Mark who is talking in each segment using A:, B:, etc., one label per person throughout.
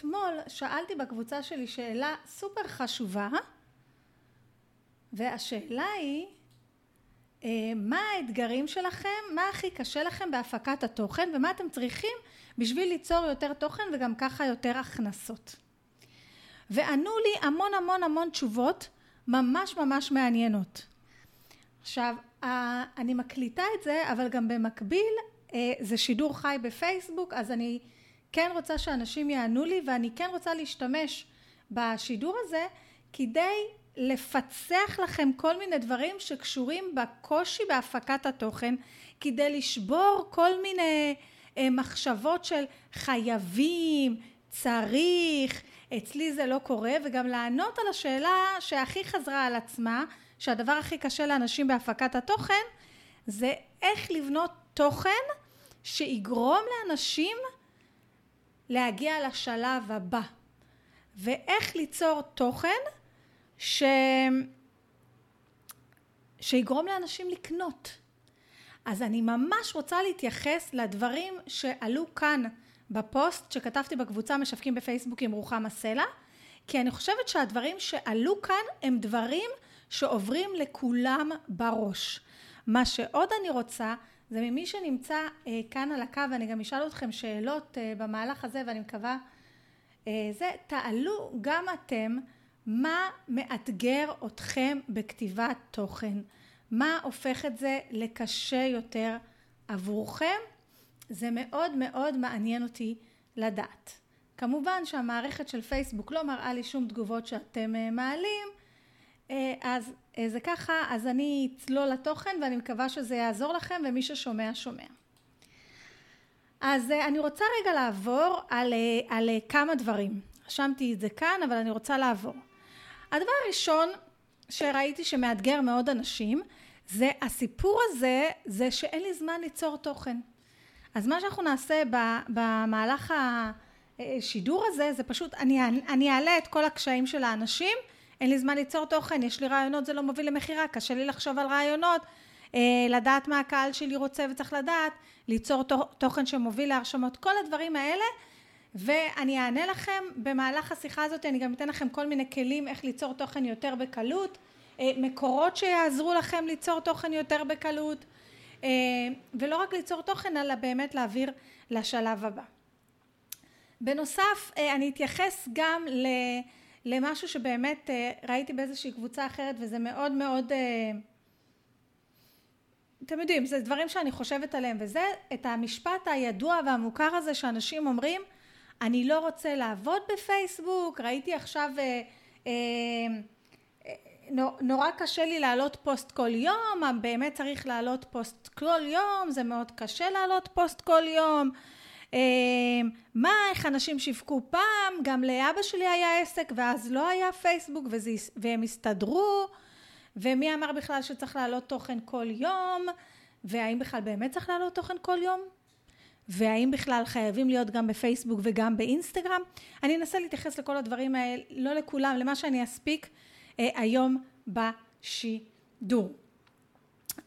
A: אתמול שאלתי בקבוצה שלי שאלה סופר חשובה והשאלה היא אה, מה האתגרים שלכם, מה הכי קשה לכם בהפקת התוכן ומה אתם צריכים בשביל ליצור יותר תוכן וגם ככה יותר הכנסות. וענו לי המון המון המון תשובות ממש ממש מעניינות. עכשיו, אני מקליטה את זה, אבל גם במקביל אה, זה שידור חי בפייסבוק, אז אני כן רוצה שאנשים יענו לי ואני כן רוצה להשתמש בשידור הזה כדי לפצח לכם כל מיני דברים שקשורים בקושי בהפקת התוכן כדי לשבור כל מיני אה, מחשבות של חייבים, צריך, אצלי זה לא קורה וגם לענות על השאלה שהכי חזרה על עצמה שהדבר הכי קשה לאנשים בהפקת התוכן זה איך לבנות תוכן שיגרום לאנשים להגיע לשלב הבא ואיך ליצור תוכן ש... שיגרום לאנשים לקנות. אז אני ממש רוצה להתייחס לדברים שעלו כאן בפוסט שכתבתי בקבוצה משווקים בפייסבוק עם רוחמה סלע, כי אני חושבת שהדברים שעלו כאן הם דברים שעוברים לכולם בראש. מה שעוד אני רוצה זה ממי שנמצא אה, כאן על הקו, ואני גם אשאל אתכם שאלות אה, במהלך הזה ואני מקווה אה, זה, תעלו גם אתם מה מאתגר אתכם בכתיבת תוכן, מה הופך את זה לקשה יותר עבורכם, זה מאוד מאוד מעניין אותי לדעת. כמובן שהמערכת של פייסבוק לא מראה לי שום תגובות שאתם אה, מעלים, אה, אז זה ככה, אז אני אצלול לתוכן ואני מקווה שזה יעזור לכם ומי ששומע שומע. אז אני רוצה רגע לעבור על, על כמה דברים. רשמתי את זה כאן אבל אני רוצה לעבור. הדבר הראשון שראיתי שמאתגר מאוד אנשים זה הסיפור הזה זה שאין לי זמן ליצור תוכן. אז מה שאנחנו נעשה במהלך השידור הזה זה פשוט אני, אני אעלה את כל הקשיים של האנשים אין לי זמן ליצור תוכן יש לי רעיונות זה לא מוביל למכירה קשה לי לחשוב על רעיונות אה, לדעת מה הקהל שלי רוצה וצריך לדעת ליצור תוכן שמוביל להרשמות כל הדברים האלה ואני אענה לכם במהלך השיחה הזאת אני גם אתן לכם כל מיני כלים איך ליצור תוכן יותר בקלות אה, מקורות שיעזרו לכם ליצור תוכן יותר בקלות אה, ולא רק ליצור תוכן אלא באמת להעביר לשלב הבא. בנוסף אה, אני אתייחס גם למשהו שבאמת ראיתי באיזושהי קבוצה אחרת וזה מאוד מאוד אתם יודעים זה דברים שאני חושבת עליהם וזה את המשפט הידוע והמוכר הזה שאנשים אומרים אני לא רוצה לעבוד בפייסבוק ראיתי עכשיו נורא קשה לי להעלות פוסט כל יום, באמת צריך להעלות פוסט כל יום, זה מאוד קשה להעלות פוסט כל יום. אמ, מה, איך אנשים שיווקו פעם, גם לאבא שלי היה עסק ואז לא היה פייסבוק וזה, והם הסתדרו, ומי אמר בכלל שצריך להעלות תוכן כל יום, והאם בכלל באמת צריך להעלות תוכן כל יום? והאם בכלל חייבים להיות גם בפייסבוק וגם באינסטגרם? אני אנסה להתייחס לכל הדברים האלה, לא לכולם, למה שאני אספיק. אה, היום בשידור.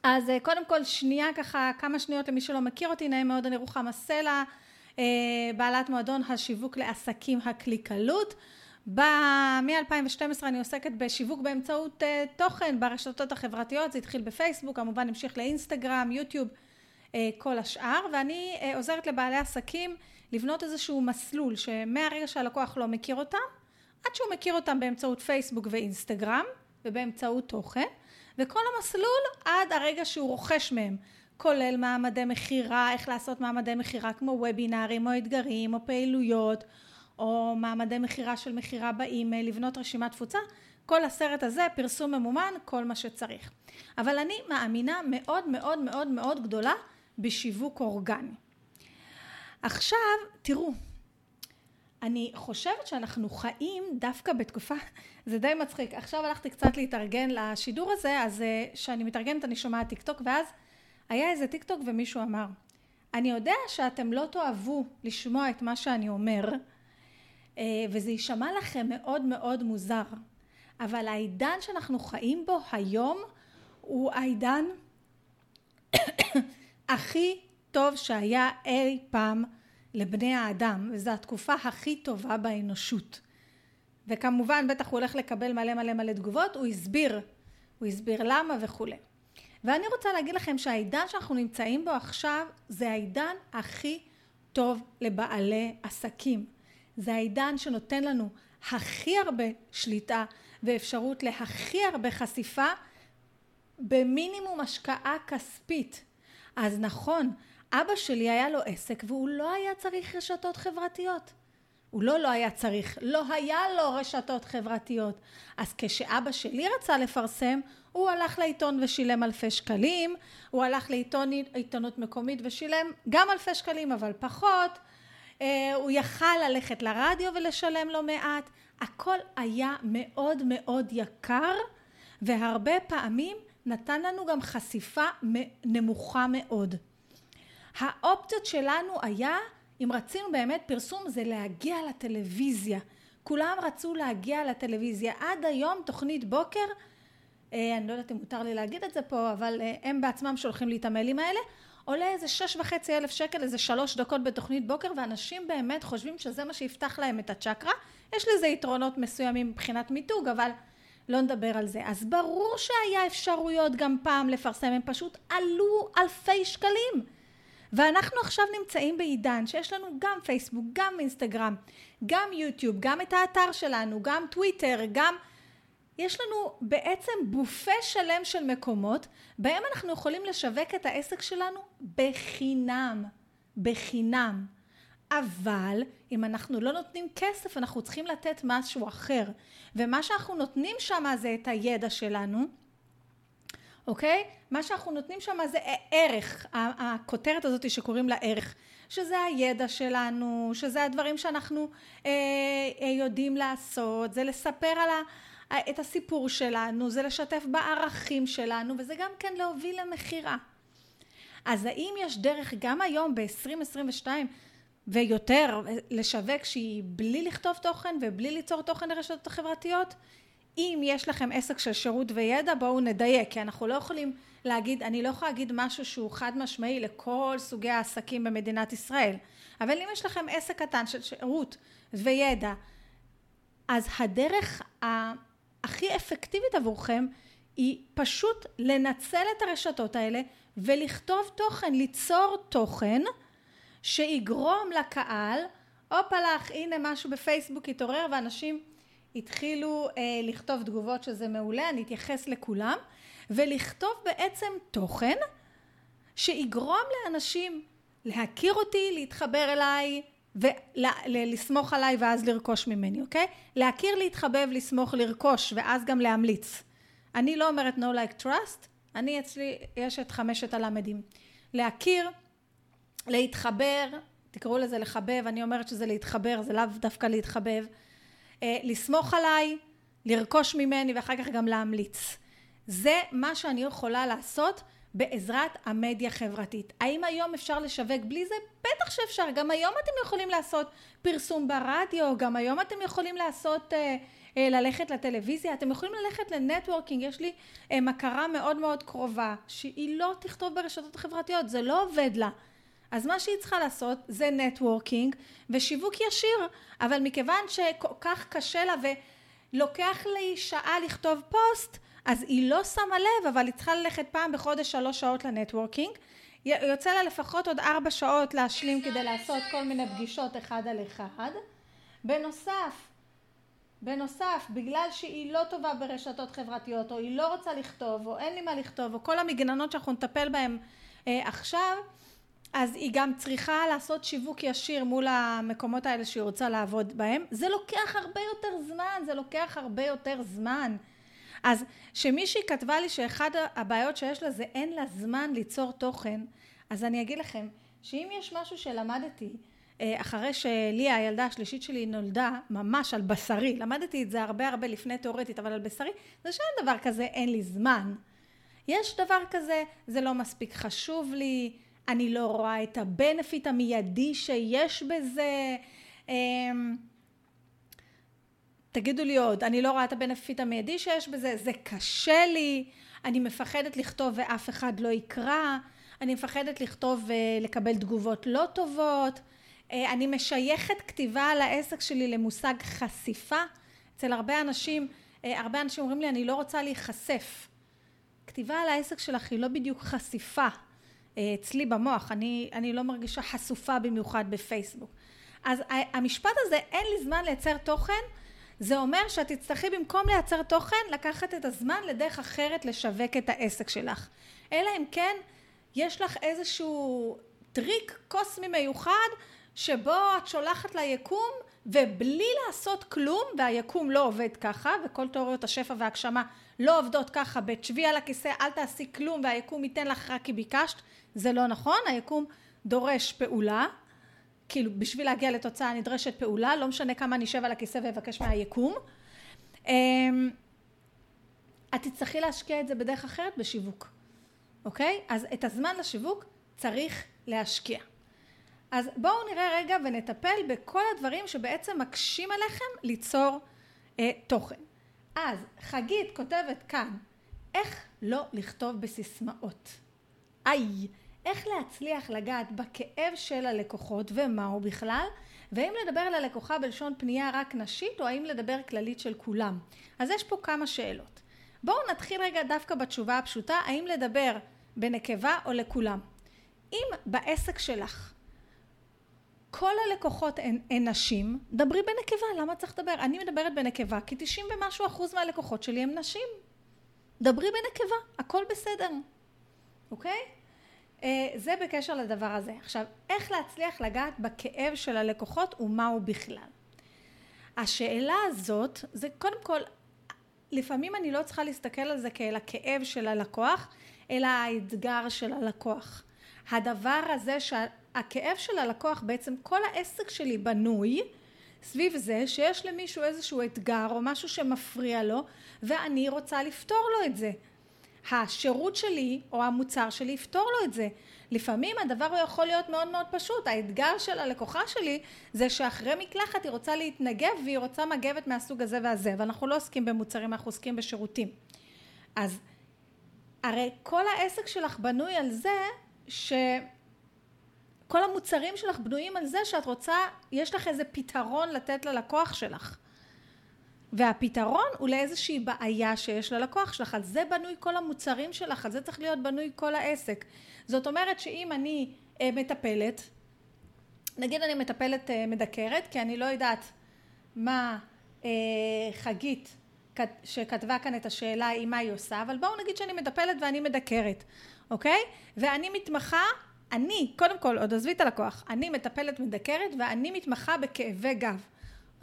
A: אז אה, קודם כל שנייה ככה כמה שניות למי שלא מכיר אותי נעים מאוד אני רוחמה סלע בעלת מועדון השיווק לעסקים הקליקלות. מ-2012 אני עוסקת בשיווק באמצעות תוכן ברשתות החברתיות. זה התחיל בפייסבוק כמובן המשיך לאינסטגרם יוטיוב כל השאר. ואני עוזרת לבעלי עסקים לבנות איזשהו מסלול שמהרגע שהלקוח לא מכיר אותם עד שהוא מכיר אותם באמצעות פייסבוק ואינסטגרם ובאמצעות תוכן. וכל המסלול עד הרגע שהוא רוכש מהם כולל מעמדי מכירה, איך לעשות מעמדי מכירה כמו וובינארים או אתגרים או פעילויות או מעמדי מכירה של מכירה באימייל, לבנות רשימת תפוצה, כל הסרט הזה פרסום ממומן, כל מה שצריך. אבל אני מאמינה מאוד מאוד מאוד מאוד גדולה בשיווק אורגני. עכשיו תראו אני חושבת שאנחנו חיים דווקא בתקופה, זה די מצחיק, עכשיו הלכתי קצת להתארגן לשידור הזה, אז כשאני אה, מתארגנת אני שומעת טיק טוק, ואז היה איזה טיק טוק ומישהו אמר, אני יודע שאתם לא תאהבו לשמוע את מה שאני אומר, אה, וזה יישמע לכם מאוד מאוד מוזר, אבל העידן שאנחנו חיים בו היום הוא העידן הכי טוב שהיה אי פעם לבני האדם, וזו התקופה הכי טובה באנושות. וכמובן, בטח הוא הולך לקבל מלא מלא מלא תגובות, הוא הסביר, הוא הסביר למה וכולי. ואני רוצה להגיד לכם שהעידן שאנחנו נמצאים בו עכשיו, זה העידן הכי טוב לבעלי עסקים. זה העידן שנותן לנו הכי הרבה שליטה ואפשרות להכי הרבה חשיפה במינימום השקעה כספית. אז נכון, אבא שלי היה לו עסק והוא לא היה צריך רשתות חברתיות. הוא לא לא היה צריך, לא היה לו רשתות חברתיות. אז כשאבא שלי רצה לפרסם, הוא הלך לעיתון ושילם אלפי שקלים, הוא הלך לעיתון עיתונות מקומית ושילם גם אלפי שקלים אבל פחות, אה, הוא יכל ללכת לרדיו ולשלם לו מעט, הכל היה מאוד מאוד יקר והרבה פעמים נתן לנו גם חשיפה נמוכה מאוד. האופציות שלנו היה, אם רצינו באמת פרסום, זה להגיע לטלוויזיה. כולם רצו להגיע לטלוויזיה. עד היום תוכנית בוקר, אני לא יודעת אם מותר לי להגיד את זה פה, אבל אה, הם בעצמם שולחים לי את המיילים האלה, עולה איזה שש וחצי אלף שקל, איזה שלוש דקות בתוכנית בוקר, ואנשים באמת חושבים שזה מה שיפתח להם את הצ'קרה. יש לזה יתרונות מסוימים מבחינת מיתוג, אבל לא נדבר על זה. אז ברור שהיה אפשרויות גם פעם לפרסם, הם פשוט עלו אלפי שקלים. ואנחנו עכשיו נמצאים בעידן שיש לנו גם פייסבוק, גם אינסטגרם, גם יוטיוב, גם את האתר שלנו, גם טוויטר, גם... יש לנו בעצם בופה שלם של מקומות בהם אנחנו יכולים לשווק את העסק שלנו בחינם, בחינם. אבל אם אנחנו לא נותנים כסף אנחנו צריכים לתת משהו אחר ומה שאנחנו נותנים שם זה את הידע שלנו אוקיי? מה שאנחנו נותנים שם זה ערך, הכותרת הזאת שקוראים לה ערך, שזה הידע שלנו, שזה הדברים שאנחנו אה, אה, יודעים לעשות, זה לספר על ה... את הסיפור שלנו, זה לשתף בערכים שלנו וזה גם כן להוביל למכירה. אז האם יש דרך גם היום ב-2022 ויותר לשווק שהיא בלי לכתוב תוכן ובלי ליצור תוכן לרשתות החברתיות? אם יש לכם עסק של שירות וידע בואו נדייק כי אנחנו לא יכולים להגיד אני לא יכולה להגיד משהו שהוא חד משמעי לכל סוגי העסקים במדינת ישראל אבל אם יש לכם עסק קטן של שירות וידע אז הדרך הכי אפקטיבית עבורכם היא פשוט לנצל את הרשתות האלה ולכתוב תוכן, ליצור תוכן שיגרום לקהל, הופה לך, הנה משהו בפייסבוק התעורר ואנשים התחילו אה, לכתוב תגובות שזה מעולה, אני אתייחס לכולם, ולכתוב בעצם תוכן שיגרום לאנשים להכיר אותי, להתחבר אליי, ולסמוך עליי ואז לרכוש ממני, אוקיי? להכיר, להתחבב, לסמוך, לרכוש ואז גם להמליץ. אני לא אומרת no like trust, אני אצלי, יש את חמשת הלמדים. להכיר, להתחבר, תקראו לזה לחבב, אני אומרת שזה להתחבר, זה לאו דווקא להתחבב. אה, לסמוך עליי, לרכוש ממני ואחר כך גם להמליץ. זה מה שאני יכולה לעשות בעזרת המדיה החברתית. האם היום אפשר לשווק בלי זה? בטח שאפשר. גם היום אתם יכולים לעשות פרסום ברדיו, גם היום אתם יכולים לעשות, אה, אה, ללכת לטלוויזיה, אתם יכולים ללכת ל-networking. יש לי אה, מכרה מאוד מאוד קרובה, שהיא לא תכתוב ברשתות החברתיות, זה לא עובד לה. אז מה שהיא צריכה לעשות זה networking ושיווק ישיר, אבל מכיוון שכל כך קשה לה ולוקח לי שעה לכתוב פוסט, אז היא לא שמה לב, אבל היא צריכה ללכת פעם בחודש שלוש שעות ל-networking. יוצא לה לפחות עוד ארבע שעות להשלים כדי לעשות כל מיני פגישות אחד על אחד. בנוסף, בנוסף, בגלל שהיא לא טובה ברשתות חברתיות, או היא לא רוצה לכתוב, או אין לי מה לכתוב, או כל המגננות שאנחנו נטפל בהן אה, עכשיו, אז היא גם צריכה לעשות שיווק ישיר מול המקומות האלה שהיא רוצה לעבוד בהם. זה לוקח הרבה יותר זמן, זה לוקח הרבה יותר זמן. אז שמישהי כתבה לי שאחד הבעיות שיש לה זה אין לה זמן ליצור תוכן, אז אני אגיד לכם שאם יש משהו שלמדתי אה, אחרי שלי הילדה השלישית שלי נולדה ממש על בשרי, למדתי את זה הרבה הרבה לפני תיאורטית, אבל על בשרי, זה שאין דבר כזה אין לי זמן. יש דבר כזה, זה לא מספיק חשוב לי, אני לא רואה את הבנפיט המיידי שיש בזה. תגידו לי עוד, אני לא רואה את הבנפיט המיידי שיש בזה, זה קשה לי, אני מפחדת לכתוב ואף אחד לא יקרא, אני מפחדת לכתוב ולקבל תגובות לא טובות, אני משייכת כתיבה על העסק שלי למושג חשיפה. אצל הרבה אנשים, הרבה אנשים אומרים לי, אני לא רוצה להיחשף. כתיבה על העסק שלך היא לא בדיוק חשיפה אצלי במוח, אני, אני לא מרגישה חשופה במיוחד בפייסבוק. אז המשפט הזה, אין לי זמן לייצר תוכן, זה אומר שאת תצטרכי במקום לייצר תוכן, לקחת את הזמן לדרך אחרת לשווק את העסק שלך. אלא אם כן, יש לך איזשהו טריק קוסמי מיוחד, שבו את שולחת ליקום, ובלי לעשות כלום, והיקום לא עובד ככה, וכל תיאוריות השפע והגשמה לא עובדות ככה, ותשבי על הכיסא, אל תעשי כלום, והיקום ייתן לך רק כי ביקשת, זה לא נכון, היקום דורש פעולה, כאילו בשביל להגיע לתוצאה נדרשת פעולה, לא משנה כמה אני אשב על הכיסא ואבקש מהיקום. אמ, את תצטרכי להשקיע את זה בדרך אחרת בשיווק, אוקיי? אז את הזמן לשיווק צריך להשקיע. אז בואו נראה רגע ונטפל בכל הדברים שבעצם מקשים עליכם ליצור אה, תוכן. אז חגית כותבת כאן, איך לא לכתוב בסיסמאות. איי, איך להצליח לגעת בכאב של הלקוחות ומהו בכלל, והאם לדבר על הלקוחה בלשון פנייה רק נשית או האם לדבר כללית של כולם. אז יש פה כמה שאלות. בואו נתחיל רגע דווקא בתשובה הפשוטה, האם לדבר בנקבה או לכולם. אם בעסק שלך כל הלקוחות הן, הן נשים, דברי בנקבה, למה צריך לדבר? אני מדברת בנקבה כי 90 ומשהו אחוז מהלקוחות שלי הם נשים. דברי בנקבה, הכל בסדר, אוקיי? אה, זה בקשר לדבר הזה. עכשיו, איך להצליח לגעת בכאב של הלקוחות ומהו בכלל? השאלה הזאת, זה קודם כל, לפעמים אני לא צריכה להסתכל על זה כאל הכאב של הלקוח, אלא האתגר של הלקוח. הדבר הזה שהכאב של הלקוח בעצם כל העסק שלי בנוי סביב זה שיש למישהו איזשהו אתגר או משהו שמפריע לו ואני רוצה לפתור לו את זה. השירות שלי או המוצר שלי יפתור לו את זה. לפעמים הדבר יכול להיות מאוד מאוד פשוט. האתגר של הלקוחה שלי זה שאחרי מקלחת היא רוצה להתנגב והיא רוצה מגבת מהסוג הזה והזה, ואנחנו לא עוסקים במוצרים, אנחנו עוסקים בשירותים. אז הרי כל העסק שלך בנוי על זה ש... כל המוצרים שלך בנויים על זה שאת רוצה, יש לך איזה פתרון לתת ללקוח שלך. והפתרון הוא לאיזושהי בעיה שיש ללקוח שלך, על זה בנוי כל המוצרים שלך, על זה צריך להיות בנוי כל העסק. זאת אומרת שאם אני אה, מטפלת, נגיד אני מטפלת אה, מדקרת, כי אני לא יודעת מה אה, חגית שכתבה כאן את השאלה היא מה היא עושה, אבל בואו נגיד שאני מטפלת ואני מדקרת, אוקיי? ואני מתמחה, אני, קודם כל, עוד עזבי את הלקוח, אני מטפלת מדקרת ואני מתמחה בכאבי גב.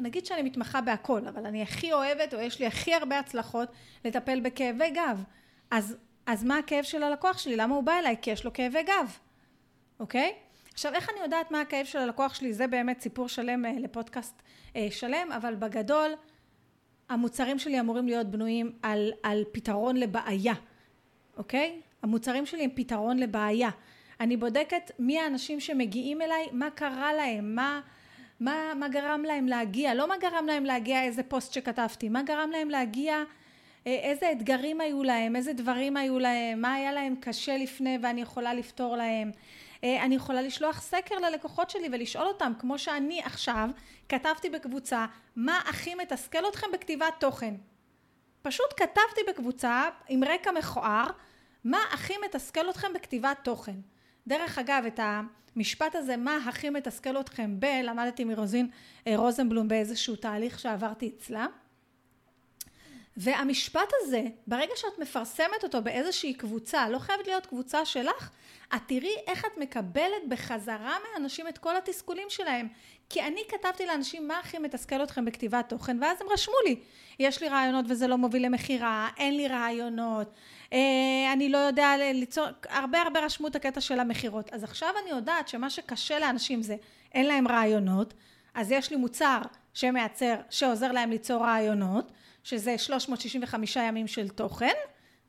A: נגיד שאני מתמחה בהכל, אבל אני הכי אוהבת, או יש לי הכי הרבה הצלחות לטפל בכאבי גב. אז, אז מה הכאב של הלקוח שלי? למה הוא בא אליי? כי יש לו כאבי גב, אוקיי? עכשיו, איך אני יודעת מה הכאב של הלקוח שלי? זה באמת סיפור שלם אה, לפודקאסט אה, שלם, אבל בגדול, המוצרים שלי אמורים להיות בנויים על, על פתרון לבעיה, אוקיי? המוצרים שלי הם פתרון לבעיה. אני בודקת מי האנשים שמגיעים אליי, מה קרה להם, מה... מה, מה גרם להם להגיע, לא מה גרם להם להגיע איזה פוסט שכתבתי, מה גרם להם להגיע, אה, איזה אתגרים היו להם, איזה דברים היו להם, מה היה להם קשה לפני ואני יכולה לפתור להם. אה, אני יכולה לשלוח סקר ללקוחות שלי ולשאול אותם, כמו שאני עכשיו כתבתי בקבוצה, מה הכי מתסכל אתכם בכתיבת תוכן. פשוט כתבתי בקבוצה עם רקע מכוער, מה הכי מתסכל אתכם בכתיבת תוכן. דרך אגב, את המשפט הזה, מה הכי מתסכל אתכם ב... למדתי מרוזין אה, רוזנבלום באיזשהו תהליך שעברתי אצלה. והמשפט הזה, ברגע שאת מפרסמת אותו באיזושהי קבוצה, לא חייבת להיות קבוצה שלך, את תראי איך את מקבלת בחזרה מאנשים את כל התסכולים שלהם. כי אני כתבתי לאנשים מה הכי מתסכל אתכם בכתיבת תוכן, ואז הם רשמו לי, יש לי רעיונות וזה לא מוביל למכירה, אין לי רעיונות, אה, אני לא יודע ליצור, הרבה הרבה רשמו את הקטע של המכירות. אז עכשיו אני יודעת שמה שקשה לאנשים זה, אין להם רעיונות, אז יש לי מוצר שמייצר, שעוזר להם ליצור רעיונות, שזה 365 ימים של תוכן,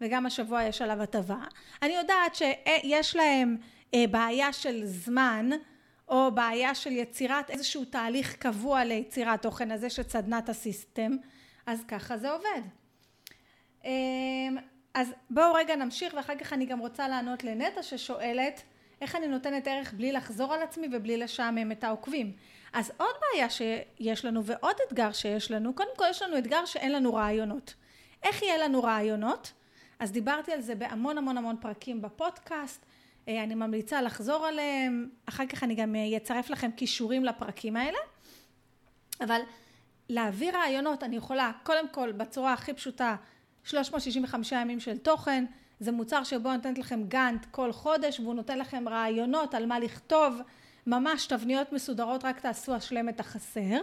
A: וגם השבוע יש עליו הטבה. אני יודעת שיש להם אה, בעיה של זמן, או בעיה של יצירת איזשהו תהליך קבוע ליצירת תוכן הזה שצדנת הסיסטם, אז ככה זה עובד. אמ, אז בואו רגע נמשיך ואחר כך אני גם רוצה לענות לנטע ששואלת איך אני נותנת ערך בלי לחזור על עצמי ובלי לשעמם את העוקבים. אז עוד בעיה שיש לנו ועוד אתגר שיש לנו, קודם כל יש לנו אתגר שאין לנו רעיונות. איך יהיה לנו רעיונות? אז דיברתי על זה בהמון המון המון פרקים בפודקאסט, אני ממליצה לחזור עליהם, אחר כך אני גם אצרף לכם כישורים לפרקים האלה, אבל להביא רעיונות אני יכולה קודם כל בצורה הכי פשוטה 365 ימים של תוכן, זה מוצר שבו אני נותנת לכם גאנט כל חודש והוא נותן לכם רעיונות על מה לכתוב, ממש תבניות מסודרות רק תעשו השלם את החסר,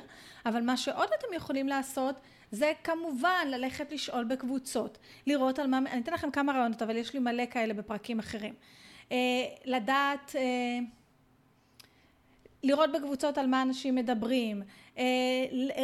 A: אבל מה שעוד אתם יכולים לעשות זה כמובן ללכת לשאול בקבוצות, לראות על מה, אני אתן לכם כמה רעיונות אבל יש לי מלא כאלה בפרקים אחרים, אה, לדעת אה, לראות בקבוצות על מה אנשים מדברים, אה,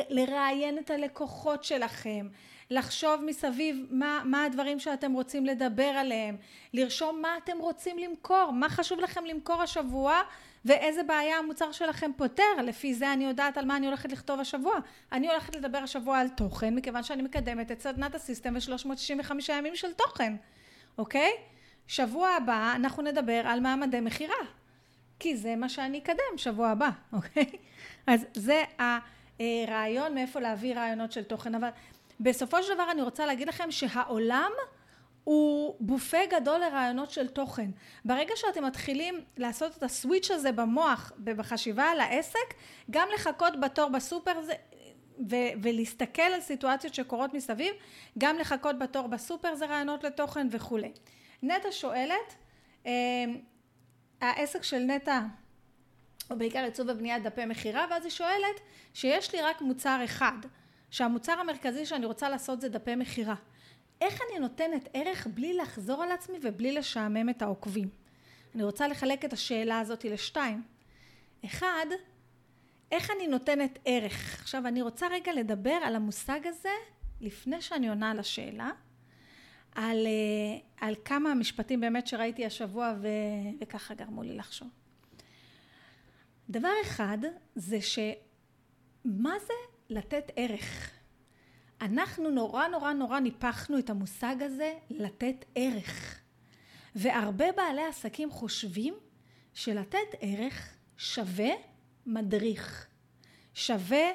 A: לראיין את הלקוחות שלכם, לחשוב מסביב מה, מה הדברים שאתם רוצים לדבר עליהם, לרשום מה אתם רוצים למכור, מה חשוב לכם למכור השבוע ואיזה בעיה המוצר שלכם פותר, לפי זה אני יודעת על מה אני הולכת לכתוב השבוע. אני הולכת לדבר השבוע על תוכן, מכיוון שאני מקדמת את סדנת הסיסטם ו-365 ימים של תוכן, אוקיי? שבוע הבא אנחנו נדבר על מעמדי מכירה, כי זה מה שאני אקדם שבוע הבא, אוקיי? אז זה הרעיון מאיפה להביא רעיונות של תוכן, אבל בסופו של דבר אני רוצה להגיד לכם שהעולם הוא בופה גדול לרעיונות של תוכן. ברגע שאתם מתחילים לעשות את הסוויץ' הזה במוח ובחשיבה על העסק, גם לחכות בתור בסופר זה, ו- ולהסתכל על סיטואציות שקורות מסביב, גם לחכות בתור בסופר זה רעיונות לתוכן וכולי. נטע שואלת, אה, העסק של נטע הוא בעיקר עיצוב ובניית דפי מכירה, ואז היא שואלת שיש לי רק מוצר אחד, שהמוצר המרכזי שאני רוצה לעשות זה דפי מכירה. איך אני נותנת ערך בלי לחזור על עצמי ובלי לשעמם את העוקבים? אני רוצה לחלק את השאלה הזאת לשתיים. אחד, איך אני נותנת ערך? עכשיו אני רוצה רגע לדבר על המושג הזה לפני שאני עונה על השאלה, על, אה, על כמה משפטים באמת שראיתי השבוע ו, וככה גרמו לי לחשוב. דבר אחד זה שמה זה לתת ערך? אנחנו נורא נורא נורא ניפחנו את המושג הזה לתת ערך. והרבה בעלי עסקים חושבים שלתת ערך שווה מדריך, שווה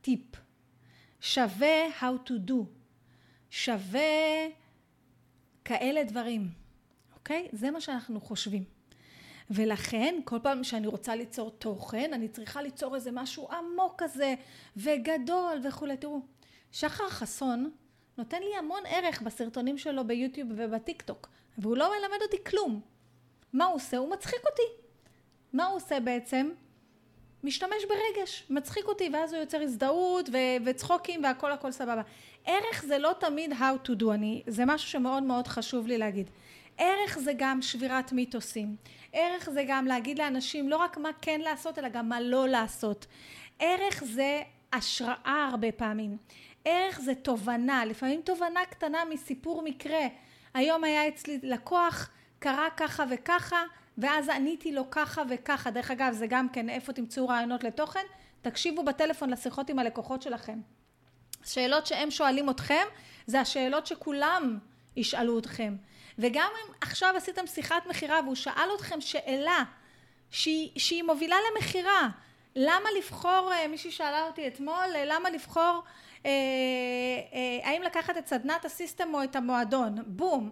A: טיפ, שווה how to do, שווה כאלה דברים, אוקיי? זה מה שאנחנו חושבים. ולכן כל פעם שאני רוצה ליצור תוכן אני צריכה ליצור איזה משהו עמוק כזה וגדול וכולי. תראו, שחר חסון נותן לי המון ערך בסרטונים שלו ביוטיוב ובטיק טוק, והוא לא מלמד אותי כלום. מה הוא עושה? הוא מצחיק אותי. מה הוא עושה בעצם? משתמש ברגש, מצחיק אותי, ואז הוא יוצר הזדהות ו- וצחוקים והכל הכל סבבה. ערך זה לא תמיד how to do, אני, זה משהו שמאוד מאוד חשוב לי להגיד. ערך זה גם שבירת מיתוסים. ערך זה גם להגיד לאנשים לא רק מה כן לעשות, אלא גם מה לא לעשות. ערך זה השראה הרבה פעמים. ערך זה תובנה, לפעמים תובנה קטנה מסיפור מקרה. היום היה אצלי לקוח, קרה ככה וככה, ואז עניתי לו ככה וככה. דרך אגב, זה גם כן איפה תמצאו רעיונות לתוכן. תקשיבו בטלפון לשיחות עם הלקוחות שלכם. שאלות שהם שואלים אתכם, זה השאלות שכולם ישאלו אתכם. וגם אם עכשיו עשיתם שיחת מכירה והוא שאל אתכם שאלה שהיא, שהיא מובילה למכירה, למה לבחור, אה, מישהי שאלה אותי אתמול, אה, למה לבחור, אה, אה, האם לקחת את סדנת ה-system או את המועדון, בום,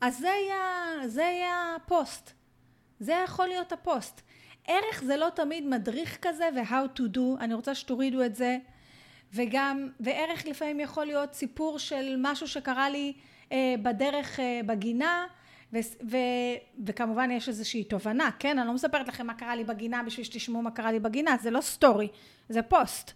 A: אז זה יהיה, הפוסט, זה יכול להיות הפוסט. ערך זה לא תמיד מדריך כזה ו-how to do, אני רוצה שתורידו את זה, וגם, וערך לפעמים יכול להיות סיפור של משהו שקרה לי אה, בדרך אה, בגינה, ו- ו- וכמובן יש איזושהי תובנה, כן? אני לא מספרת לכם מה קרה לי בגינה בשביל שתשמעו מה קרה לי בגינה, זה לא סטורי, זה פוסט.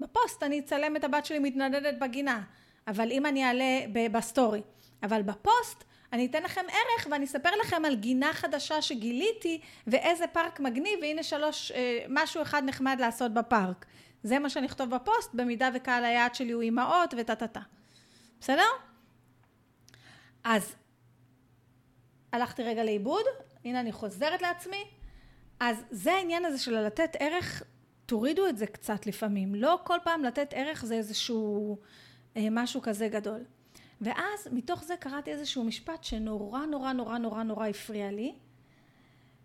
A: בפוסט אני אצלם את הבת שלי מתנדדת בגינה, אבל אם אני אעלה בסטורי. אבל בפוסט אני אתן לכם ערך ואני אספר לכם על גינה חדשה שגיליתי ואיזה פארק מגניב והנה שלוש, אה, משהו אחד נחמד לעשות בפארק. זה מה שאני אכתוב בפוסט, במידה וקהל היעד שלי הוא אימהות וטה טה טה. בסדר? אז הלכתי רגע לאיבוד, הנה אני חוזרת לעצמי, אז זה העניין הזה של לתת ערך, תורידו את זה קצת לפעמים, לא כל פעם לתת ערך זה איזשהו אה, משהו כזה גדול. ואז מתוך זה קראתי איזשהו משפט שנורא נורא נורא נורא נורא הפריע לי,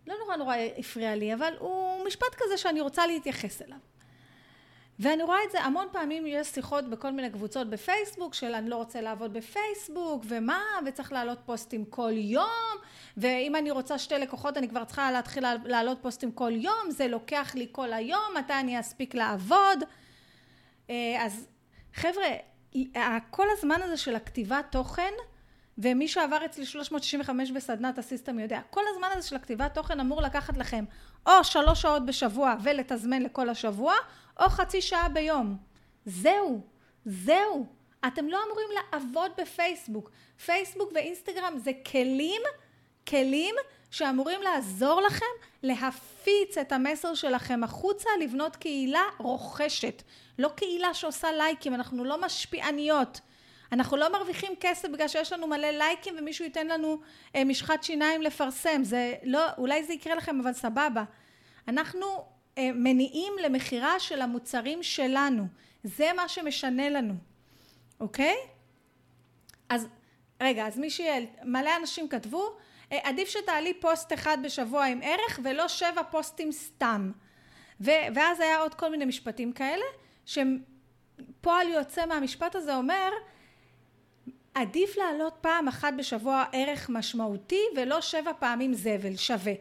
A: לא נורא נורא הפריע לי, אבל הוא משפט כזה שאני רוצה להתייחס אליו. ואני רואה את זה המון פעמים, יש שיחות בכל מיני קבוצות בפייסבוק של אני לא רוצה לעבוד בפייסבוק, ומה, וצריך להעלות פוסטים כל יום, ואם אני רוצה שתי לקוחות אני כבר צריכה להתחיל להעלות פוסטים כל יום, זה לוקח לי כל היום, מתי אני אספיק לעבוד. אה, אז חבר'ה, כל הזמן הזה של הכתיבת תוכן, ומי שעבר אצלי 365 בסדנת הסיסטם יודע, כל הזמן הזה של הכתיבת תוכן אמור לקחת לכם או שלוש שעות בשבוע ולתזמן לכל השבוע, או חצי שעה ביום. זהו, זהו. אתם לא אמורים לעבוד בפייסבוק. פייסבוק ואינסטגרם זה כלים, כלים שאמורים לעזור לכם להפיץ את המסר שלכם החוצה, לבנות קהילה רוכשת. לא קהילה שעושה לייקים, אנחנו לא משפיעניות. אנחנו לא מרוויחים כסף בגלל שיש לנו מלא לייקים ומישהו ייתן לנו אה, משחת שיניים לפרסם. זה לא, אולי זה יקרה לכם, אבל סבבה. אנחנו אה, מניעים למכירה של המוצרים שלנו. זה מה שמשנה לנו, אוקיי? אז רגע, אז מישהי, מלא אנשים כתבו, עדיף שתעלי פוסט אחד בשבוע עם ערך ולא שבע פוסטים סתם. ו, ואז היה עוד כל מיני משפטים כאלה, שפועל יוצא מהמשפט הזה אומר, עדיף לעלות פעם אחת בשבוע ערך משמעותי ולא שבע פעמים זבל שווה.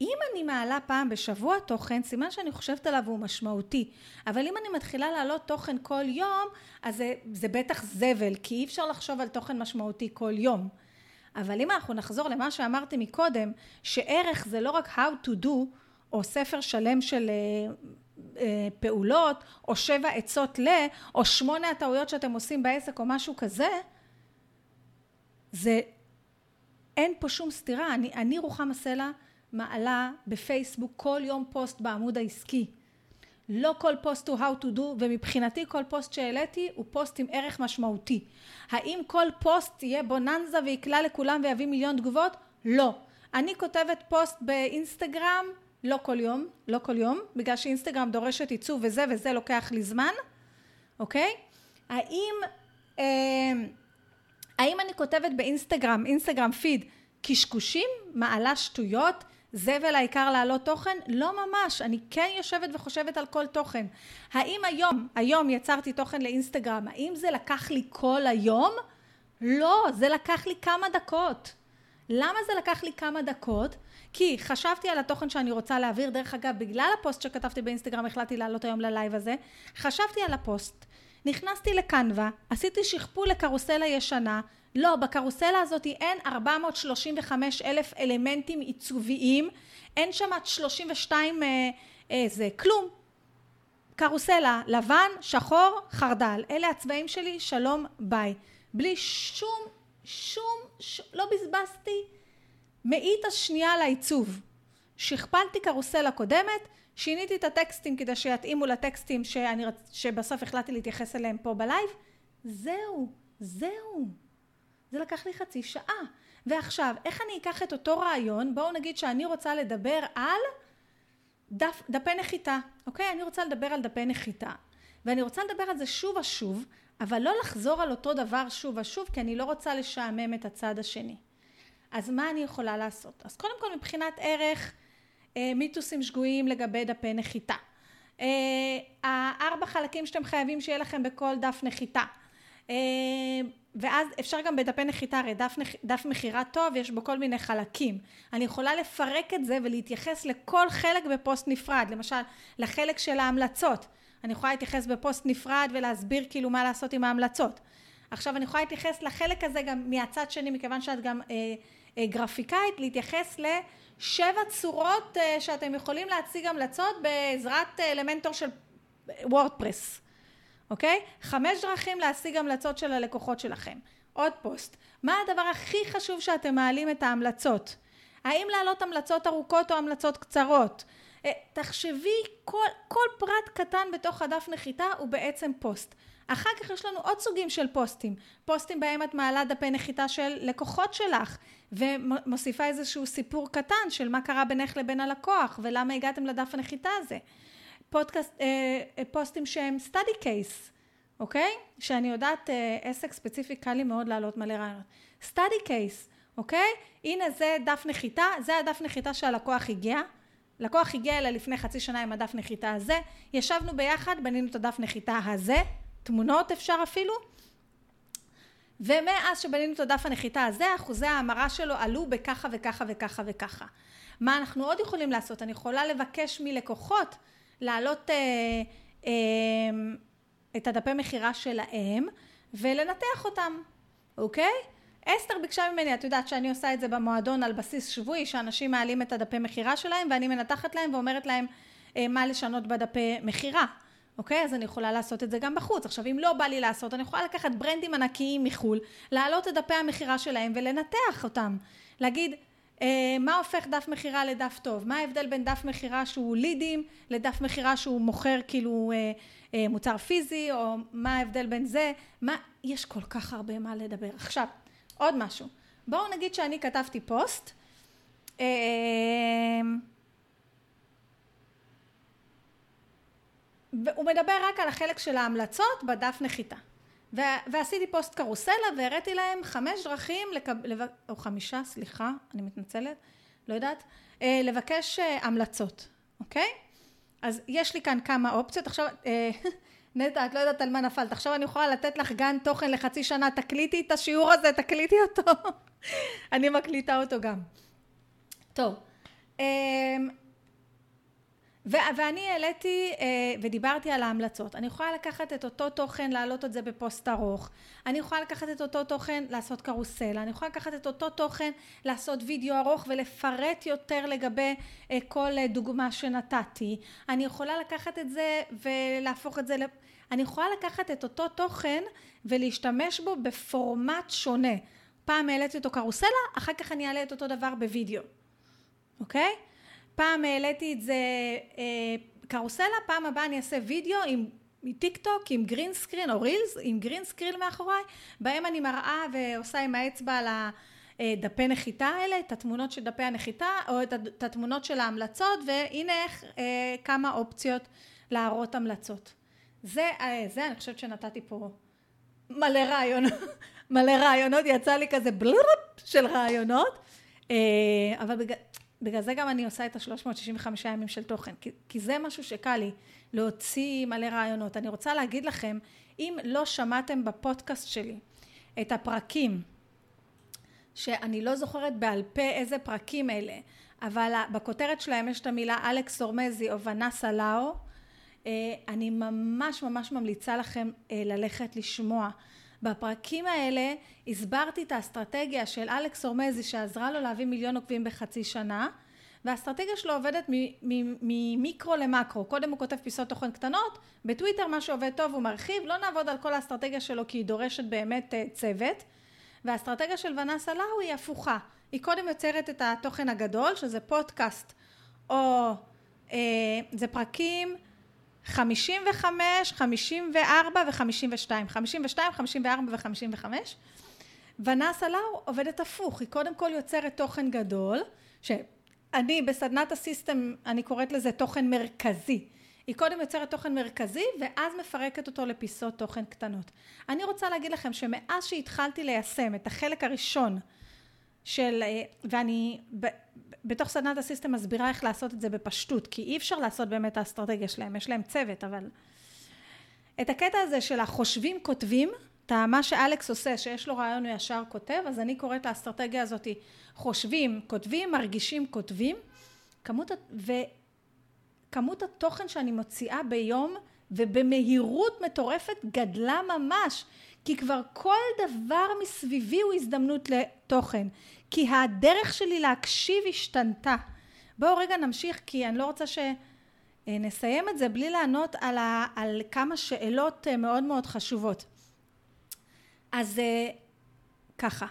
A: אם אני מעלה פעם בשבוע תוכן, סימן שאני חושבת עליו הוא משמעותי. אבל אם אני מתחילה להעלות תוכן כל יום, אז זה, זה בטח זבל, כי אי אפשר לחשוב על תוכן משמעותי כל יום. אבל אם אנחנו נחזור למה שאמרתי מקודם, שערך זה לא רק how to do, או ספר שלם של אה, אה, פעולות, או שבע עצות ל, או שמונה הטעויות שאתם עושים בעסק, או משהו כזה, זה, אין פה שום סתירה. אני, אני רוחמה סלע, מעלה בפייסבוק כל יום פוסט בעמוד העסקי. לא כל פוסט הוא how to do ומבחינתי כל פוסט שהעליתי הוא פוסט עם ערך משמעותי. האם כל פוסט יהיה בוננזה ויקלע לכולם ויביא מיליון תגובות? לא. אני כותבת פוסט באינסטגרם לא כל יום, לא כל יום, בגלל שאינסטגרם דורשת עיצוב וזה וזה לוקח לי זמן, אוקיי? האם, אה, האם אני כותבת באינסטגרם, אינסטגרם פיד, קשקושים, מעלה שטויות, זבל העיקר להעלות תוכן? לא ממש, אני כן יושבת וחושבת על כל תוכן. האם היום, היום יצרתי תוכן לאינסטגרם, האם זה לקח לי כל היום? לא, זה לקח לי כמה דקות. למה זה לקח לי כמה דקות? כי חשבתי על התוכן שאני רוצה להעביר, דרך אגב, בגלל הפוסט שכתבתי באינסטגרם החלטתי לעלות היום ללייב הזה, חשבתי על הפוסט, נכנסתי לקנווה, עשיתי שכפול לקרוסלה ישנה, לא, בקרוסלה הזאת אין 435 אלף אלמנטים עיצוביים, אין שם 32 אה, אה, כלום. קרוסלה, לבן, שחור, חרדל. אלה הצבעים שלי, שלום, ביי. בלי שום, שום, ש... לא בזבזתי מאית השנייה לעיצוב. שכפלתי קרוסלה קודמת, שיניתי את הטקסטים כדי שיתאימו לטקסטים שאני, שבסוף החלטתי להתייחס אליהם פה בלייב. זהו, זהו. זה לקח לי חצי שעה. ועכשיו, איך אני אקח את אותו רעיון, בואו נגיד שאני רוצה לדבר על דף, דפי נחיתה, אוקיי? אני רוצה לדבר על דפי נחיתה. ואני רוצה לדבר על זה שוב ושוב, אבל לא לחזור על אותו דבר שוב ושוב, כי אני לא רוצה לשעמם את הצד השני. אז מה אני יכולה לעשות? אז קודם כל מבחינת ערך, אה, מיתוסים שגויים לגבי דפי נחיתה. אה, הארבע חלקים שאתם חייבים שיהיה לכם בכל דף נחיתה. אה, ואז אפשר גם בדפי נחיתה, הרי דף, דף מכירה טוב, יש בו כל מיני חלקים. אני יכולה לפרק את זה ולהתייחס לכל חלק בפוסט נפרד, למשל לחלק של ההמלצות. אני יכולה להתייחס בפוסט נפרד ולהסביר כאילו מה לעשות עם ההמלצות. עכשיו אני יכולה להתייחס לחלק הזה גם מהצד שני, מכיוון שאת גם אה, אה, גרפיקאית, להתייחס לשבע צורות אה, שאתם יכולים להציג המלצות בעזרת אה, אלמנטור של וורדפרס. אוקיי? חמש דרכים להשיג המלצות של הלקוחות שלכם. עוד פוסט. מה הדבר הכי חשוב שאתם מעלים את ההמלצות? האם להעלות המלצות ארוכות או המלצות קצרות? אה, תחשבי, כל, כל פרט קטן בתוך הדף נחיתה הוא בעצם פוסט. אחר כך יש לנו עוד סוגים של פוסטים. פוסטים בהם את מעלה דפי נחיתה של לקוחות שלך ומוסיפה איזשהו סיפור קטן של מה קרה בינך לבין הלקוח ולמה הגעתם לדף הנחיתה הזה. פודקאסט, אה, אה, פוסטים שהם study case, אוקיי? שאני יודעת, אה, עסק ספציפי קל לי מאוד להעלות מלא רעיונות. study case אוקיי? הנה זה דף נחיתה, זה הדף נחיתה שהלקוח הגיע. לקוח הגיע אליי לפני חצי שנה עם הדף נחיתה הזה, ישבנו ביחד, בנינו את הדף נחיתה הזה, תמונות אפשר אפילו, ומאז שבנינו את הדף הנחיתה הזה, אחוזי ההמרה שלו עלו בככה וככה וככה וככה. מה אנחנו עוד יכולים לעשות? אני יכולה לבקש מלקוחות להעלות אה, אה, את הדפי מכירה שלהם ולנתח אותם, אוקיי? אסתר ביקשה ממני, את יודעת שאני עושה את זה במועדון על בסיס שבועי, שאנשים מעלים את הדפי מכירה שלהם ואני מנתחת להם ואומרת להם אה, מה לשנות בדפי מכירה. אוקיי? אז אני יכולה לעשות את זה גם בחוץ. עכשיו, אם לא בא לי לעשות, אני יכולה לקחת ברנדים ענקיים מחו"ל, להעלות את דפי המכירה שלהם ולנתח אותם. להגיד, מה הופך דף מכירה לדף טוב? מה ההבדל בין דף מכירה שהוא לידים לדף מכירה שהוא מוכר כאילו אה, אה, מוצר פיזי, או מה ההבדל בין זה? מה... יש כל כך הרבה מה לדבר. עכשיו, עוד משהו. בואו נגיד שאני כתבתי פוסט. אה, הוא מדבר רק על החלק של ההמלצות בדף נחיתה. ועשיתי פוסט קרוסלה והראיתי להם חמש דרכים, לקב... או חמישה, סליחה, אני מתנצלת, לא יודעת, אה, לבקש אה, המלצות, אוקיי? אז יש לי כאן כמה אופציות. עכשיו, אה, נטע, את לא יודעת על מה נפלת. עכשיו אני יכולה לתת לך גן תוכן לחצי שנה, תקליטי את השיעור הזה, תקליטי אותו. אני מקליטה אותו גם. טוב. ו- ואני העליתי אה, ודיברתי על ההמלצות. אני יכולה לקחת את אותו תוכן, להעלות את זה בפוסט ארוך. אני יכולה לקחת את אותו תוכן, לעשות קרוסלה. אני יכולה לקחת את אותו תוכן, לעשות וידאו ארוך ולפרט יותר לגבי אה, כל אה, דוגמה שנתתי. אני יכולה לקחת את זה ולהפוך את זה ל... אני יכולה לקחת את אותו תוכן ולהשתמש בו בפורמט שונה. פעם העליתי אותו קרוסלה, אחר כך אני אעלה את אותו דבר בווידאו. אוקיי? פעם העליתי את זה אה, קרוסלה, פעם הבאה אני אעשה וידאו עם טיק טוק עם green screen או רילס עם green screen מאחוריי, בהם אני מראה ועושה עם האצבע על הדפי נחיתה האלה, את התמונות של דפי הנחיתה או את התמונות של ההמלצות והנה איך אה, כמה אופציות להראות המלצות. זה, אה, זה אני חושבת שנתתי פה מלא רעיונות, מלא רעיונות, יצא לי כזה בלופ של רעיונות, אה, אבל בגלל בגלל זה גם אני עושה את ה-365 ימים של תוכן, כי, כי זה משהו שקל לי, להוציא מלא רעיונות. אני רוצה להגיד לכם, אם לא שמעתם בפודקאסט שלי את הפרקים, שאני לא זוכרת בעל פה איזה פרקים אלה, אבל בכותרת שלהם יש את המילה אלכס אורמזי או ונסה לאו, אה, אני ממש ממש ממליצה לכם אה, ללכת לשמוע. בפרקים האלה הסברתי את האסטרטגיה של אלכס אורמזי שעזרה לו להביא מיליון עוקבים בחצי שנה והאסטרטגיה שלו עובדת ממיקרו למקרו. קודם הוא כותב פיסות תוכן קטנות בטוויטר מה שעובד טוב הוא מרחיב לא נעבוד על כל האסטרטגיה שלו כי היא דורשת באמת אה, צוות. והאסטרטגיה של ונסה לאו היא הפוכה. היא קודם יוצרת את התוכן הגדול שזה פודקאסט או אה, זה פרקים 55, 54 ו-52, 52, 54 ו-55 ונאסה לאו עובדת הפוך, היא קודם כל יוצרת תוכן גדול, שאני בסדנת הסיסטם אני קוראת לזה תוכן מרכזי, היא קודם יוצרת תוכן מרכזי ואז מפרקת אותו לפיסות תוכן קטנות. אני רוצה להגיד לכם שמאז שהתחלתי ליישם את החלק הראשון של, אה, ואני בתוך סדנת הסיסטם מסבירה איך לעשות את זה בפשטות, כי אי אפשר לעשות באמת האסטרטגיה שלהם, יש להם צוות, אבל את הקטע הזה של החושבים כותבים, את מה שאלכס עושה, שיש לו רעיון הוא ישר כותב, אז אני קוראת לאסטרטגיה הזאת חושבים, כותבים, מרגישים, כותבים, כמות, וכמות התוכן שאני מוציאה ביום ובמהירות מטורפת גדלה ממש, כי כבר כל דבר מסביבי הוא הזדמנות לתוכן, כי הדרך שלי להקשיב השתנתה. בואו רגע נמשיך כי אני לא רוצה שנסיים את זה בלי לענות על, ה, על כמה שאלות אה, מאוד מאוד חשובות. אז אה, ככה,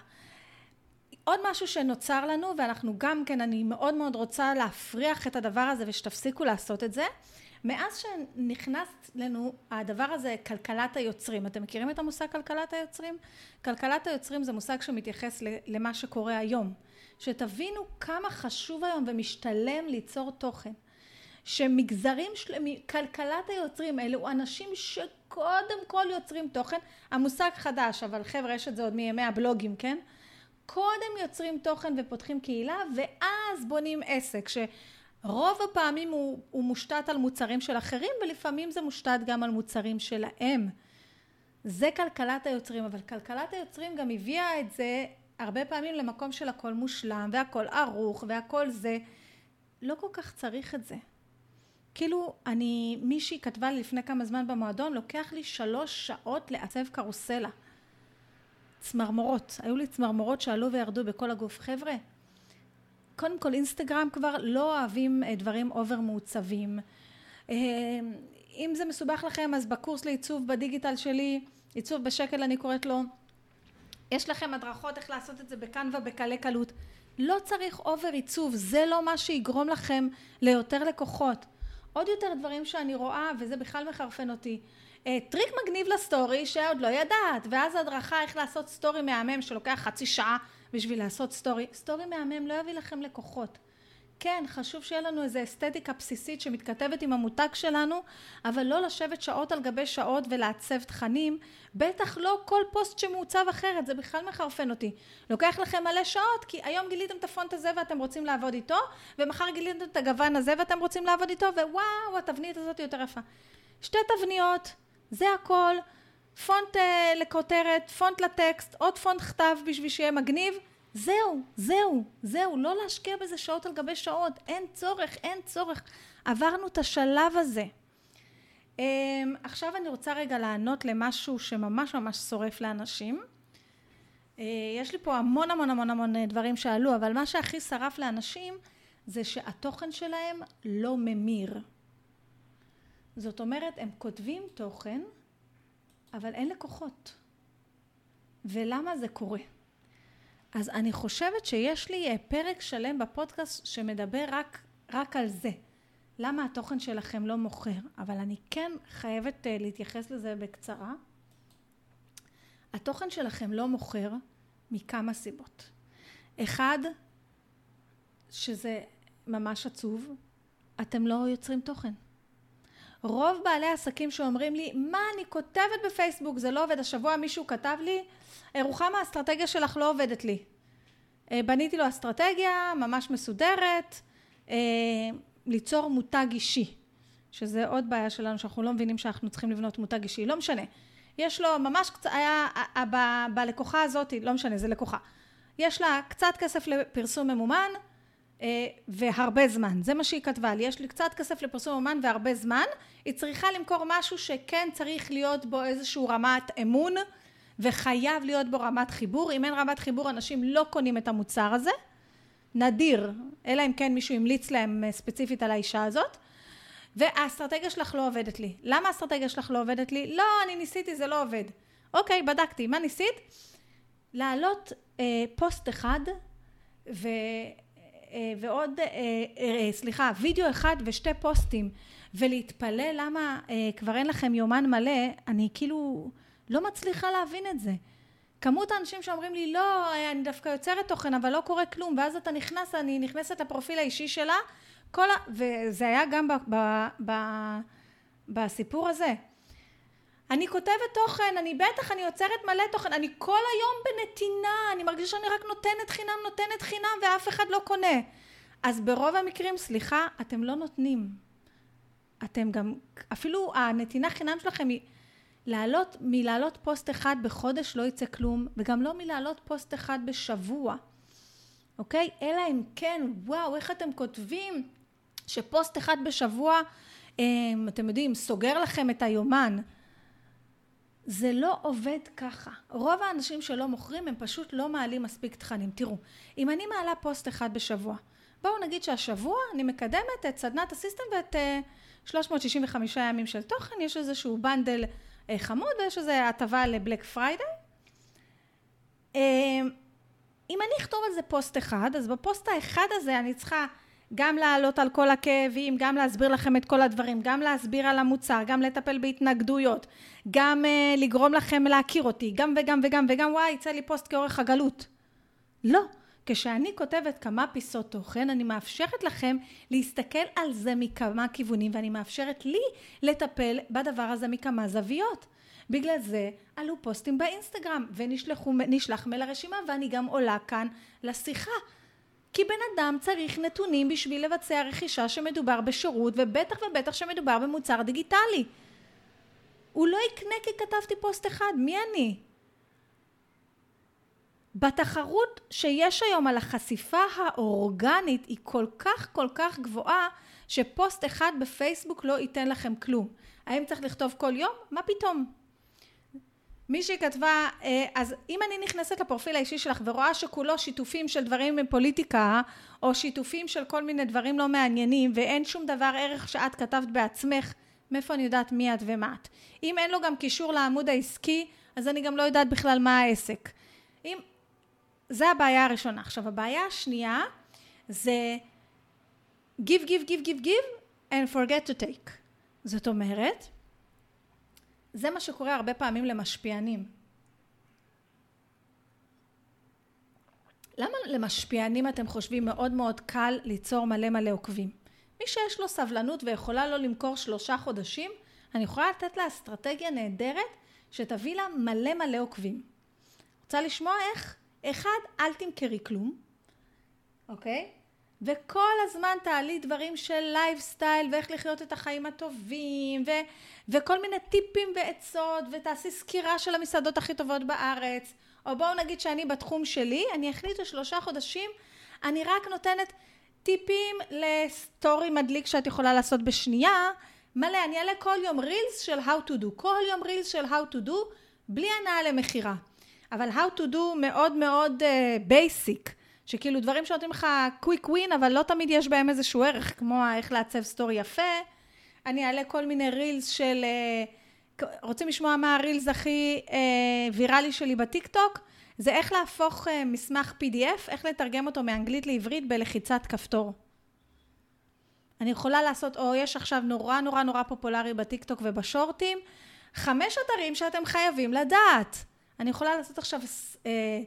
A: עוד משהו שנוצר לנו ואנחנו גם כן אני מאוד מאוד רוצה להפריח את הדבר הזה ושתפסיקו לעשות את זה מאז שנכנס לנו הדבר הזה כלכלת היוצרים אתם מכירים את המושג כלכלת היוצרים? כלכלת היוצרים זה מושג שמתייחס למה שקורה היום. שתבינו כמה חשוב היום ומשתלם ליצור תוכן. שמגזרים שלמים כלכלת היוצרים אלו אנשים שקודם כל יוצרים תוכן. המושג חדש אבל חבר'ה יש את זה עוד מימי הבלוגים כן? קודם יוצרים תוכן ופותחים קהילה ואז בונים עסק שרוב הפעמים הוא, הוא מושתת על מוצרים של אחרים ולפעמים זה מושתת גם על מוצרים שלהם. זה כלכלת היוצרים אבל כלכלת היוצרים גם הביאה את זה הרבה פעמים למקום של הכל מושלם והכל ערוך והכל זה. לא כל כך צריך את זה. כאילו אני מישהי כתבה לי לפני כמה זמן במועדון לוקח לי שלוש שעות לעצב קרוסלה. צמרמורות. היו לי צמרמורות שעלו וירדו בכל הגוף. חבר'ה קודם כל אינסטגרם כבר לא אוהבים אה, דברים over מעוצבים. אה, אם זה מסובך לכם אז בקורס לעיצוב בדיגיטל שלי עיצוב בשקל אני קוראת לו. יש לכם הדרכות איך לעשות את זה בקנווה בקלי קלות. לא צריך over עיצוב זה לא מה שיגרום לכם ליותר לקוחות. עוד יותר דברים שאני רואה וזה בכלל מחרפן אותי אה, טריק מגניב לסטורי שעוד לא ידעת ואז הדרכה איך לעשות סטורי מהמם שלוקח חצי שעה בשביל לעשות סטורי סטורי מהמם לא יביא לכם לקוחות. כן חשוב שיהיה לנו איזה אסתטיקה בסיסית שמתכתבת עם המותג שלנו אבל לא לשבת שעות על גבי שעות ולעצב תכנים. בטח לא כל פוסט שמעוצב אחרת זה בכלל מחרפן אותי. לוקח לכם מלא שעות כי היום גיליתם את הפונט הזה ואתם רוצים לעבוד איתו ומחר גיליתם את הגוון הזה ואתם רוצים לעבוד איתו ווואו התבנית הזאת יותר יפה. שתי תבניות זה הכל פונט uh, לכותרת פונט לטקסט עוד פונט כתב בשביל שיהיה מגניב זהו, זהו, זהו, לא להשקיע בזה שעות על גבי שעות, אין צורך, אין צורך. עברנו את השלב הזה. Um, עכשיו אני רוצה רגע לענות למשהו שממש ממש שורף לאנשים. Uh, יש לי פה המון המון המון המון דברים שעלו, אבל מה שהכי שרף לאנשים זה שהתוכן שלהם לא ממיר. זאת אומרת, הם כותבים תוכן, אבל אין לקוחות. ולמה זה קורה? אז אני חושבת שיש לי אה, פרק שלם בפודקאסט שמדבר רק, רק על זה. למה התוכן שלכם לא מוכר, אבל אני כן חייבת uh, להתייחס לזה בקצרה. התוכן שלכם לא מוכר מכמה סיבות. אחד, שזה ממש עצוב, אתם לא יוצרים תוכן. רוב בעלי עסקים שאומרים לי, מה אני כותבת בפייסבוק, זה לא עובד. השבוע מישהו כתב לי, רוחמה האסטרטגיה שלך לא עובדת לי. אה, בניתי לו אסטרטגיה ממש מסודרת, אה, ליצור מותג אישי, שזה עוד בעיה שלנו שאנחנו לא מבינים שאנחנו צריכים לבנות מותג אישי, לא משנה. יש לו ממש קצת, היה, ב, בלקוחה הזאת, לא משנה, זה לקוחה. יש לה קצת כסף לפרסום ממומן אה, והרבה זמן, זה מה שהיא כתבה לי, יש לי קצת כסף לפרסום ממומן והרבה זמן, היא צריכה למכור משהו שכן צריך להיות בו איזשהו רמת אמון וחייב להיות בו רמת חיבור, אם אין רמת חיבור אנשים לא קונים את המוצר הזה, נדיר, אלא אם כן מישהו המליץ להם אה, ספציפית על האישה הזאת, והאסטרטגיה שלך לא עובדת לי. למה האסטרטגיה שלך לא עובדת לי? לא, אני ניסיתי, זה לא עובד. אוקיי, בדקתי, מה ניסית? להעלות אה, פוסט אחד ו... אה, ועוד, אה, אה, סליחה, וידאו אחד ושתי פוסטים ולהתפלא למה כבר אין לכם יומן מלא, אני כאילו לא מצליחה להבין את זה. כמות האנשים שאומרים לי לא אני דווקא יוצרת תוכן אבל לא קורה כלום ואז אתה נכנס אני נכנסת לפרופיל האישי שלה כל ה... וזה היה גם ב... ב... ב... בסיפור הזה אני כותבת תוכן אני בטח אני יוצרת מלא תוכן אני כל היום בנתינה אני מרגישה שאני רק נותנת חינם נותנת חינם ואף אחד לא קונה אז ברוב המקרים סליחה אתם לא נותנים אתם גם אפילו הנתינה חינם שלכם היא לעלות, מלהעלות פוסט אחד בחודש לא יצא כלום, וגם לא מלהעלות פוסט אחד בשבוע, אוקיי? אלא אם כן, וואו, איך אתם כותבים שפוסט אחד בשבוע, אמ, אתם יודעים, סוגר לכם את היומן. זה לא עובד ככה. רוב האנשים שלא מוכרים הם פשוט לא מעלים מספיק תכנים. תראו, אם אני מעלה פוסט אחד בשבוע, בואו נגיד שהשבוע אני מקדמת את סדנת ה system ואת אה, 365 ימים של תוכן, יש איזשהו bundle אה, חמוד ויש איזו הטבה ל Black Friday. אה, אם אני אכתוב על זה פוסט אחד, אז בפוסט האחד הזה אני צריכה גם לעלות על כל הכאבים, גם להסביר לכם את כל הדברים, גם להסביר על המוצר, גם לטפל בהתנגדויות, גם אה, לגרום לכם להכיר אותי, גם וגם וגם וגם וואי, יצא לי פוסט כאורך הגלות. לא. כשאני כותבת כמה פיסות תוכן, אני מאפשרת לכם להסתכל על זה מכמה כיוונים, ואני מאפשרת לי לטפל בדבר הזה מכמה זוויות. בגלל זה עלו פוסטים באינסטגרם ונשלח מייל לרשימה ואני גם עולה כאן לשיחה. כי בן אדם צריך נתונים בשביל לבצע רכישה שמדובר בשירות ובטח ובטח שמדובר במוצר דיגיטלי. הוא לא יקנה כי כתבתי פוסט אחד, מי אני? בתחרות שיש היום על החשיפה האורגנית היא כל כך כל כך גבוהה שפוסט אחד בפייסבוק לא ייתן לכם כלום. האם צריך לכתוב כל יום? מה פתאום? מישהי כתבה, אה, אז אם אני נכנסת לפרופיל האישי שלך ורואה שכולו שיתופים של דברים מפוליטיקה, או שיתופים של כל מיני דברים לא מעניינים, ואין שום דבר ערך שאת כתבת בעצמך, מאיפה אני יודעת מי את ומה את? אם אין לו גם קישור לעמוד העסקי, אז אני גם לא יודעת בכלל מה העסק. אם... זה הבעיה הראשונה. עכשיו, הבעיה השנייה זה give, give, give, give, give and forget to take. זאת אומרת, זה מה שקורה הרבה פעמים למשפיענים. למה למשפיענים אתם חושבים מאוד מאוד קל ליצור מלא מלא עוקבים? מי שיש לו סבלנות ויכולה לא למכור שלושה חודשים, אני יכולה לתת לה אסטרטגיה נהדרת שתביא לה מלא מלא עוקבים. רוצה לשמוע איך? אחד, אל תמכרי כלום, אוקיי? וכל הזמן תעלי דברים של לייפסטייל ואיך לחיות את החיים הטובים ו, וכל מיני טיפים ועצות ותעשי סקירה של המסעדות הכי טובות בארץ. או בואו נגיד שאני בתחום שלי אני אחליט ששלושה חודשים אני רק נותנת טיפים לסטורי מדליק שאת יכולה לעשות בשנייה מלא אני אעלה כל יום רילס של how to do כל יום רילס של how to do בלי הנעה למכירה. אבל how to do מאוד מאוד basic אה, שכאילו דברים שנותנים לך quick win, אבל לא תמיד יש בהם איזשהו ערך, כמו איך לעצב סטורי יפה. אני אעלה כל מיני רילס של... אה, רוצים לשמוע מה הרילס הכי אה, ויראלי שלי בטיק טוק? זה איך להפוך אה, מסמך PDF, איך לתרגם אותו מאנגלית לעברית בלחיצת כפתור. אני יכולה לעשות, או יש עכשיו נורא נורא נורא פופולרי בטיק טוק ובשורטים, חמש אתרים שאתם חייבים לדעת. אני יכולה לעשות עכשיו... אה,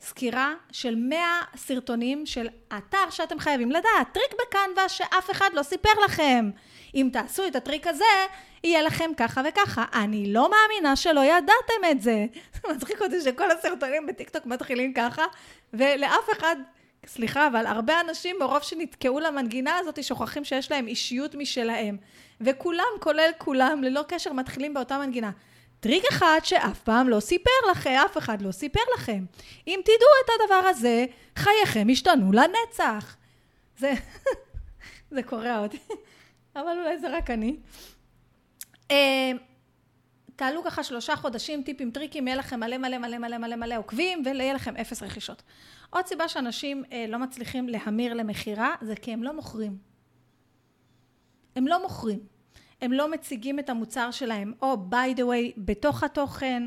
A: סקירה של 100 סרטונים של אתר שאתם חייבים לדעת, טריק בקנווה שאף אחד לא סיפר לכם. אם תעשו את הטריק הזה, יהיה לכם ככה וככה. אני לא מאמינה שלא ידעתם את זה. זה מצחיק אותי שכל הסרטונים בטיקטוק מתחילים ככה, ולאף אחד, סליחה, אבל הרבה אנשים מרוב שנתקעו למנגינה הזאת, שוכחים שיש להם אישיות משלהם. וכולם, כולל כולם, ללא קשר, מתחילים באותה מנגינה. טריק אחד שאף פעם לא סיפר לכם, אף אחד לא סיפר לכם. אם תדעו את הדבר הזה, חייכם ישתנו לנצח. זה, זה קורע אותי, אבל אולי זה רק אני. אה, תעלו ככה שלושה חודשים, טיפים, טריקים, יהיה לכם מלא מלא מלא מלא מלא מלא עוקבים, ויהיה לכם אפס רכישות. עוד סיבה שאנשים אה, לא מצליחים להמיר למכירה, זה כי הם לא מוכרים. הם לא מוכרים. הם לא מציגים את המוצר שלהם, או by the way, בתוך התוכן,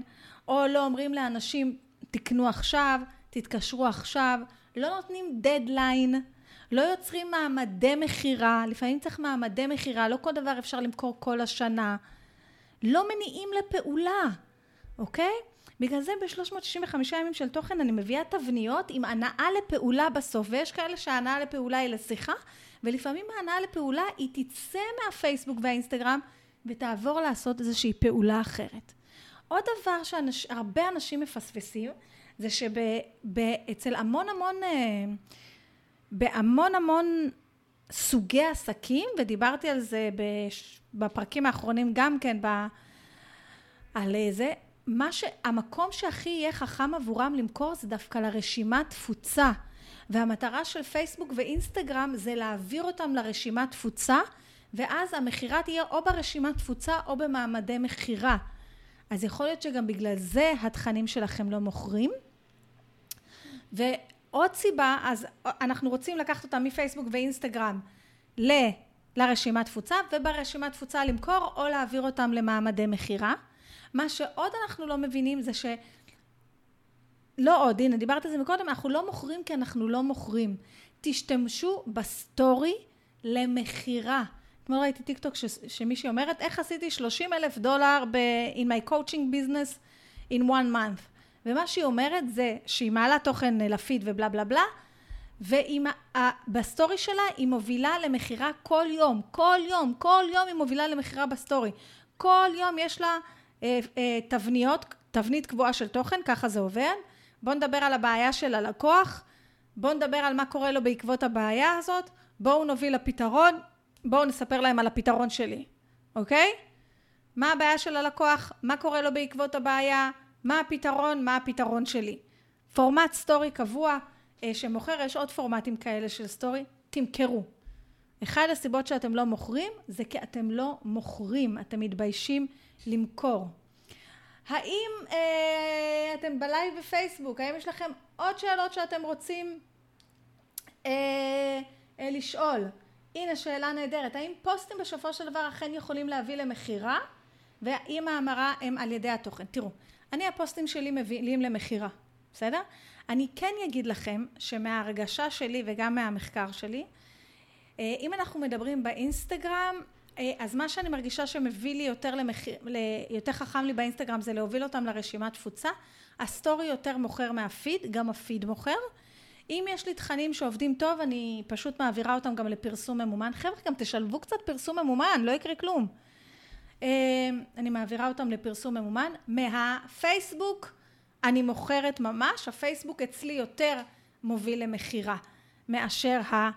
A: או לא אומרים לאנשים, תקנו עכשיו, תתקשרו עכשיו, לא נותנים דדליין, לא יוצרים מעמדי מכירה, לפעמים צריך מעמדי מכירה, לא כל דבר אפשר למכור כל השנה, לא מניעים לפעולה, אוקיי? בגלל זה ב-365 ימים של תוכן אני מביאה תבניות עם הנאה לפעולה בסוף, ויש כאלה שההנאה לפעולה היא לשיחה, ולפעמים ההנאה לפעולה היא תצא מהפייסבוק והאינסטגרם ותעבור לעשות איזושהי פעולה אחרת. עוד דבר שהרבה אנשים מפספסים זה שאצל המון המון אה, בהמון המון סוגי עסקים ודיברתי על זה בפרקים האחרונים גם כן ב, על זה מה שהמקום שהכי יהיה חכם עבורם למכור זה דווקא לרשימת תפוצה והמטרה של פייסבוק ואינסטגרם זה להעביר אותם לרשימת תפוצה ואז המכירה תהיה או ברשימת תפוצה או במעמדי מכירה. אז יכול להיות שגם בגלל זה התכנים שלכם לא מוכרים. ועוד סיבה, אז אנחנו רוצים לקחת אותם מפייסבוק ואינסטגרם ל... לרשימת תפוצה וברשימת תפוצה למכור או להעביר אותם למעמדי מכירה. מה שעוד אנחנו לא מבינים זה ש... לא עוד, הנה דיברת על זה מקודם, אנחנו לא מוכרים כי אנחנו לא מוכרים. תשתמשו בסטורי למכירה. אתמול ראיתי טיק טוק שמישהי אומרת, איך עשיתי 30 אלף דולר ב- in my coaching business in one month. ומה שהיא אומרת זה שהיא מעלה תוכן לפיד ובלה בלה בלה, ובסטורי שלה היא מובילה למכירה כל יום, כל יום, כל יום היא מובילה למכירה בסטורי. כל יום יש לה תבניות, תבנית קבועה של תוכן, ככה זה עובד. בואו נדבר על הבעיה של הלקוח, בואו נדבר על מה קורה לו בעקבות הבעיה הזאת, בואו נוביל לפתרון, בואו נספר להם על הפתרון שלי, אוקיי? מה הבעיה של הלקוח, מה קורה לו בעקבות הבעיה, מה הפתרון, מה הפתרון שלי. פורמט סטורי קבוע אה, שמוכר, יש עוד פורמטים כאלה של סטורי, תמכרו. אחד הסיבות שאתם לא מוכרים זה כי אתם לא מוכרים, אתם מתביישים למכור. האם אה, אתם בלייב בפייסבוק, האם יש לכם עוד שאלות שאתם רוצים אה, אה, לשאול? הנה שאלה נהדרת, האם פוסטים בסופו של דבר אכן יכולים להביא למכירה? והאם ההמרה הם על ידי התוכן. תראו, אני הפוסטים שלי מביאים למכירה, בסדר? אני כן אגיד לכם שמההרגשה שלי וגם מהמחקר שלי, אה, אם אנחנו מדברים באינסטגרם, אז מה שאני מרגישה שמביא לי יותר, למחיר, יותר חכם לי באינסטגרם זה להוביל אותם לרשימת תפוצה. הסטורי יותר מוכר מהפיד, גם הפיד מוכר. אם יש לי תכנים שעובדים טוב, אני פשוט מעבירה אותם גם לפרסום ממומן. חבר'ה, גם תשלבו קצת פרסום ממומן, לא יקרה כלום. אה, אני מעבירה אותם לפרסום ממומן. מהפייסבוק אני מוכרת ממש, הפייסבוק אצלי יותר מוביל למכירה מאשר אה,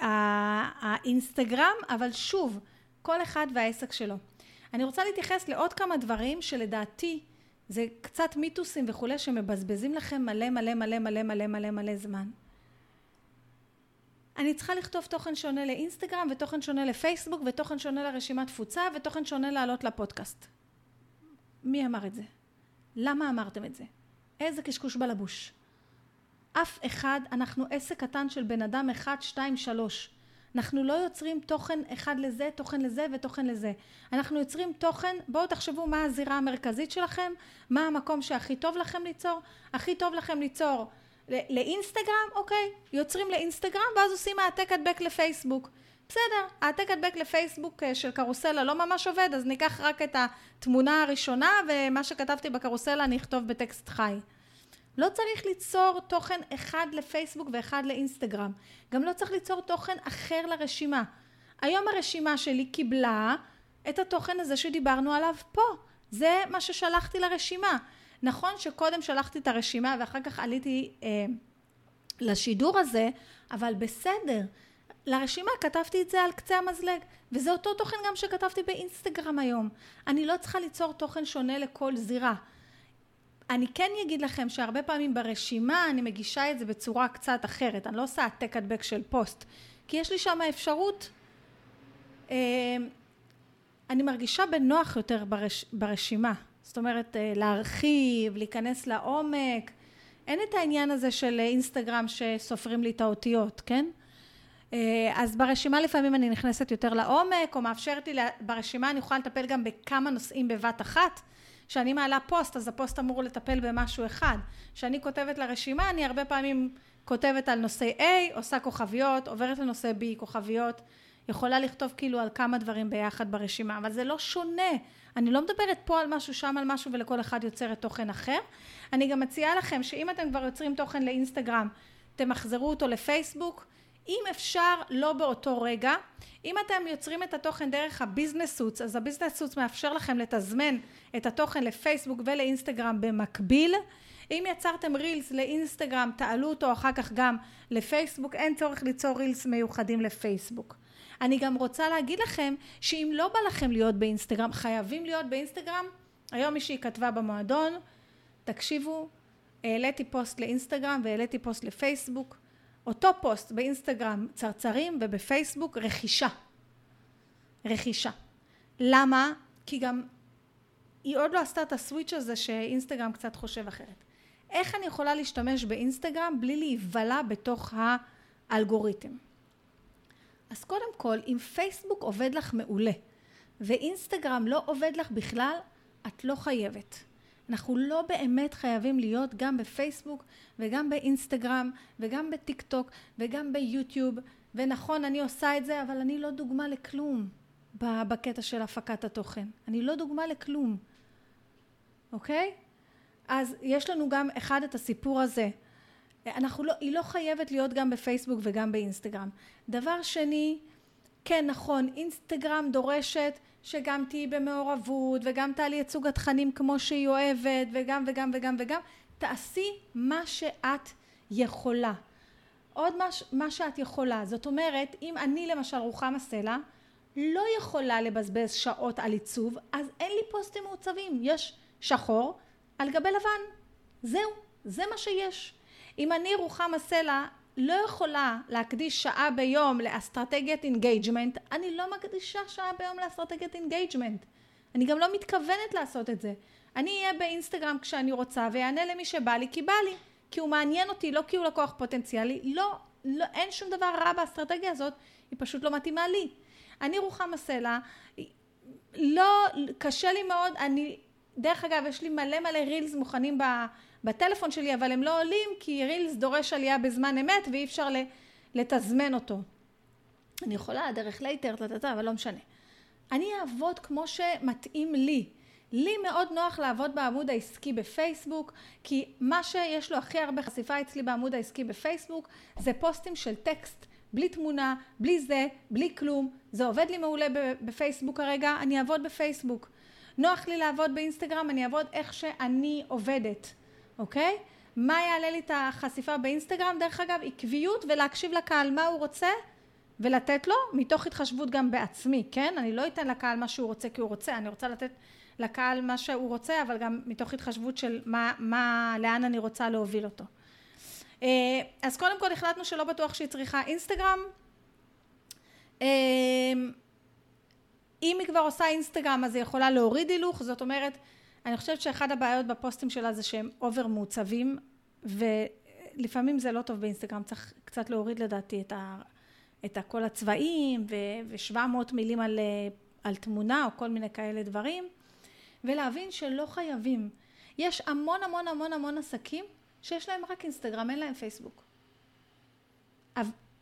A: האינסטגרם, אבל שוב, כל אחד והעסק שלו. אני רוצה להתייחס לעוד כמה דברים שלדעתי זה קצת מיתוסים וכולי שמבזבזים לכם מלא מלא מלא מלא מלא מלא מלא זמן. אני צריכה לכתוב תוכן שונה לאינסטגרם ותוכן שונה לפייסבוק ותוכן שונה לרשימת תפוצה ותוכן שונה לעלות לפודקאסט. מי אמר את זה? למה אמרתם את זה? איזה קשקוש בלבוש. אף אחד, אנחנו עסק קטן של בן אדם אחד, שתיים, שלוש. אנחנו לא יוצרים תוכן אחד לזה, תוכן לזה ותוכן לזה. אנחנו יוצרים תוכן, בואו תחשבו מה הזירה המרכזית שלכם, מה המקום שהכי טוב לכם ליצור. הכי טוב לכם ליצור לאינסטגרם, אוקיי, יוצרים לאינסטגרם ואז עושים העתק הדבק לפייסבוק. בסדר, העתק הדבק לפייסבוק אה, של קרוסלה לא ממש עובד, אז ניקח רק את התמונה הראשונה ומה שכתבתי בקרוסלה אני אכתוב בטקסט חי. לא צריך ליצור תוכן אחד לפייסבוק ואחד לאינסטגרם. גם לא צריך ליצור תוכן אחר לרשימה. היום הרשימה שלי קיבלה את התוכן הזה שדיברנו עליו פה. זה מה ששלחתי לרשימה. נכון שקודם שלחתי את הרשימה ואחר כך עליתי אה, לשידור הזה, אבל בסדר. לרשימה כתבתי את זה על קצה המזלג, וזה אותו תוכן גם שכתבתי באינסטגרם היום. אני לא צריכה ליצור תוכן שונה לכל זירה. אני כן אגיד לכם שהרבה פעמים ברשימה אני מגישה את זה בצורה קצת אחרת, אני לא עושה העתק הדבק של פוסט, כי יש לי שם אפשרות, אה, אני מרגישה בנוח יותר ברש, ברשימה, זאת אומרת אה, להרחיב, להיכנס לעומק, אין את העניין הזה של אינסטגרם שסופרים לי את האותיות, כן? אה, אז ברשימה לפעמים אני נכנסת יותר לעומק, או מאפשרת לי, ברשימה אני יכולה לטפל גם בכמה נושאים בבת אחת. כשאני מעלה פוסט, אז הפוסט אמור לטפל במשהו אחד. כשאני כותבת לרשימה, אני הרבה פעמים כותבת על נושא A, עושה כוכביות, עוברת לנושא B, כוכביות, יכולה לכתוב כאילו על כמה דברים ביחד ברשימה, אבל זה לא שונה. אני לא מדברת פה על משהו, שם על משהו, ולכל אחד יוצרת תוכן אחר. אני גם מציעה לכם שאם אתם כבר יוצרים תוכן לאינסטגרם, תמחזרו אותו לפייסבוק. אם אפשר לא באותו רגע, אם אתם יוצרים את התוכן דרך ה Business Suite, אז ה Business Suite מאפשר לכם לתזמן את התוכן לפייסבוק ולאינסטגרם במקביל. אם יצרתם רילס לאינסטגרם, תעלו אותו אחר כך גם לפייסבוק, אין צורך ליצור רילס מיוחדים לפייסבוק. אני גם רוצה להגיד לכם שאם לא בא לכם להיות באינסטגרם, חייבים להיות באינסטגרם. היום מישהי כתבה במועדון, תקשיבו, העליתי פוסט לאינסטגרם והעליתי פוסט לפייסבוק. אותו פוסט באינסטגרם צרצרים ובפייסבוק רכישה. רכישה. למה? כי גם היא עוד לא עשתה את ה switch הזה שאינסטגרם קצת חושב אחרת. איך אני יכולה להשתמש באינסטגרם בלי להיבלע בתוך האלגוריתם? אז קודם כל, אם פייסבוק עובד לך מעולה ואינסטגרם לא עובד לך בכלל, את לא חייבת. אנחנו לא באמת חייבים להיות גם בפייסבוק וגם באינסטגרם וגם בטיק טוק וגם ביוטיוב. ונכון אני עושה את זה אבל אני לא דוגמה לכלום בקטע של הפקת התוכן. אני לא דוגמה לכלום. אוקיי? אז יש לנו גם אחד את הסיפור הזה. אנחנו לא, היא לא חייבת להיות גם בפייסבוק וגם באינסטגרם. דבר שני כן נכון אינסטגרם דורשת שגם תהיי במעורבות וגם תעלי ייצוג התכנים כמו שהיא אוהבת וגם וגם וגם וגם תעשי מה שאת יכולה. עוד מה, מה שאת יכולה זאת אומרת אם אני למשל רוחמה סלע לא יכולה לבזבז שעות על עיצוב אז אין לי פוסטים מעוצבים. יש שחור על גבי לבן. זהו זה מה שיש. אם אני רוחמה סלע לא יכולה להקדיש שעה ביום לאסטרטגיית engagement, אני לא מקדישה שעה ביום לאסטרטגיית engagement. אני גם לא מתכוונת לעשות את זה. אני אהיה באינסטגרם כשאני רוצה ואענה למי שבא לי כי בא לי. כי הוא מעניין אותי, לא כי הוא לקוח פוטנציאלי. לא, לא, אין שום דבר רע באסטרטגיה הזאת, היא פשוט לא מתאימה לי. אני רוחמה סלע, לא, קשה לי מאוד, אני, דרך אגב, יש לי מלא מלא רילס מוכנים ב... בטלפון שלי אבל הם לא עולים כי רילס דורש עלייה בזמן אמת ואי אפשר לתזמן אותו. אני יכולה דרך Later, אבל לא משנה. אני אעבוד כמו שמתאים לי. לי מאוד נוח לעבוד בעמוד העסקי בפייסבוק, כי מה שיש לו הכי הרבה חשיפה אצלי בעמוד העסקי בפייסבוק זה פוסטים של טקסט, בלי תמונה, בלי זה, בלי כלום. זה עובד לי מעולה בפייסבוק כרגע, אני אעבוד בפייסבוק. נוח לי לעבוד באינסטגרם, אני אעבוד איך שאני עובדת. אוקיי? מה יעלה לי את החשיפה באינסטגרם? דרך אגב, עקביות ולהקשיב לקהל מה הוא רוצה ולתת לו, מתוך התחשבות גם בעצמי, כן? אני לא אתן לקהל מה שהוא רוצה כי הוא רוצה, אני רוצה לתת לקהל מה שהוא רוצה, אבל גם מתוך התחשבות של מה, מה, לאן אני רוצה להוביל אותו. אה, אז קודם כל החלטנו שלא בטוח שהיא צריכה אינסטגרם. אה, אם היא כבר עושה אינסטגרם אז היא יכולה להוריד הילוך, זאת אומרת אני חושבת שאחד הבעיות בפוסטים שלה זה שהם over מעוצבים ולפעמים זה לא טוב באינסטגרם צריך קצת להוריד לדעתי את, ה, את כל הצבעים ו-700 מילים על, על תמונה או כל מיני כאלה דברים ולהבין שלא חייבים. יש המון המון המון המון עסקים שיש להם רק אינסטגרם אין להם פייסבוק.